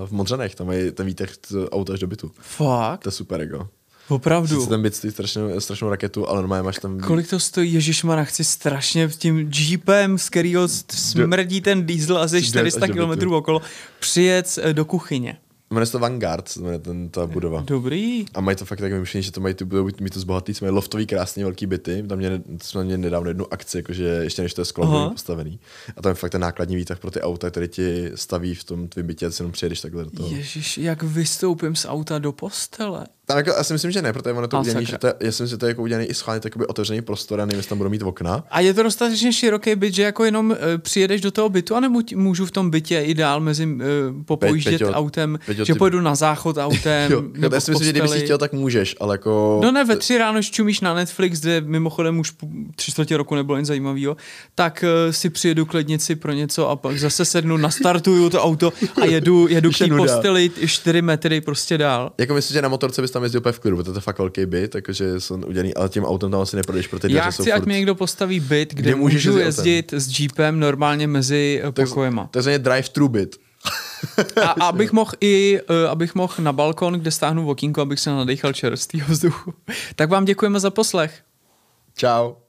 uh, v Modřanech, tam mají ten výtah auta až do bytu. Fakt? To je super, jako. Opravdu. Sice ten byt stojí strašnou, strašnou raketu, ale normálně máš tam... Kolik to stojí? Ježišmara, chci strašně tím jeepem, z kterého smrdí ten diesel asi Jsi jde 400 až do bytu. km okolo, přijet eh, do kuchyně. Jmenuje se to Vanguard, jmenuje ten, ta budova. Dobrý. A mají to fakt tak myšlení, že to mají, ty budou mít to zbohatlí, jsme loftový krásný velký byty, tam mě, jsme měli nedávno jednu akci, jakože ještě než to je sklo postavený. A tam je fakt ten nákladní výtah pro ty auta, který ti staví v tom tvém bytě, a jenom přijedeš takhle do toho. Ježíš, jak vystoupím z auta do postele. Tam jako, já si myslím, že ne, protože ono to sakra. že to, je- já si myslím, že to je jako udělaný i schválně takový otevřený prostor a nevím, jestli tam budou mít okna. A je to dostatečně široký byt, že jako jenom uh, přijedeš do toho bytu, anebo můžu v tom bytě i dál mezi uh, popojíždět Peťo, autem, Peťo, že ty- pojedu na záchod autem, *laughs* Jo, nebo já si myslím, že kdyby si chtěl, tak můžeš, ale jako... No ne, ve tři ráno čumíš na Netflix, kde mimochodem už po tři čtvrtě roku nebylo nic zajímavého, tak uh, si přijedu k lednici pro něco a pak zase sednu, nastartuju to auto a jedu, jedu k té posteli čtyři metry prostě dál. Jako myslím, že na motorce bys tam jezdil úplně v klidu, protože to je fakt velký byt, takže jsou udělaný, ale tím autem tam asi neprojdeš, protože Já dveře jsou chci, ať mi někdo postaví byt, kde, Kde můžeš můžu jezdit jezdit s jeepem normálně mezi eh, pokojema. To je drive-thru byt. *laughs* A, a abych mohl i, uh, abych mohl na balkon, kde stáhnu okýnko, abych se nadechal čerstvého vzduchu. *laughs* Tak vám děkujeme za poslech. Ciao.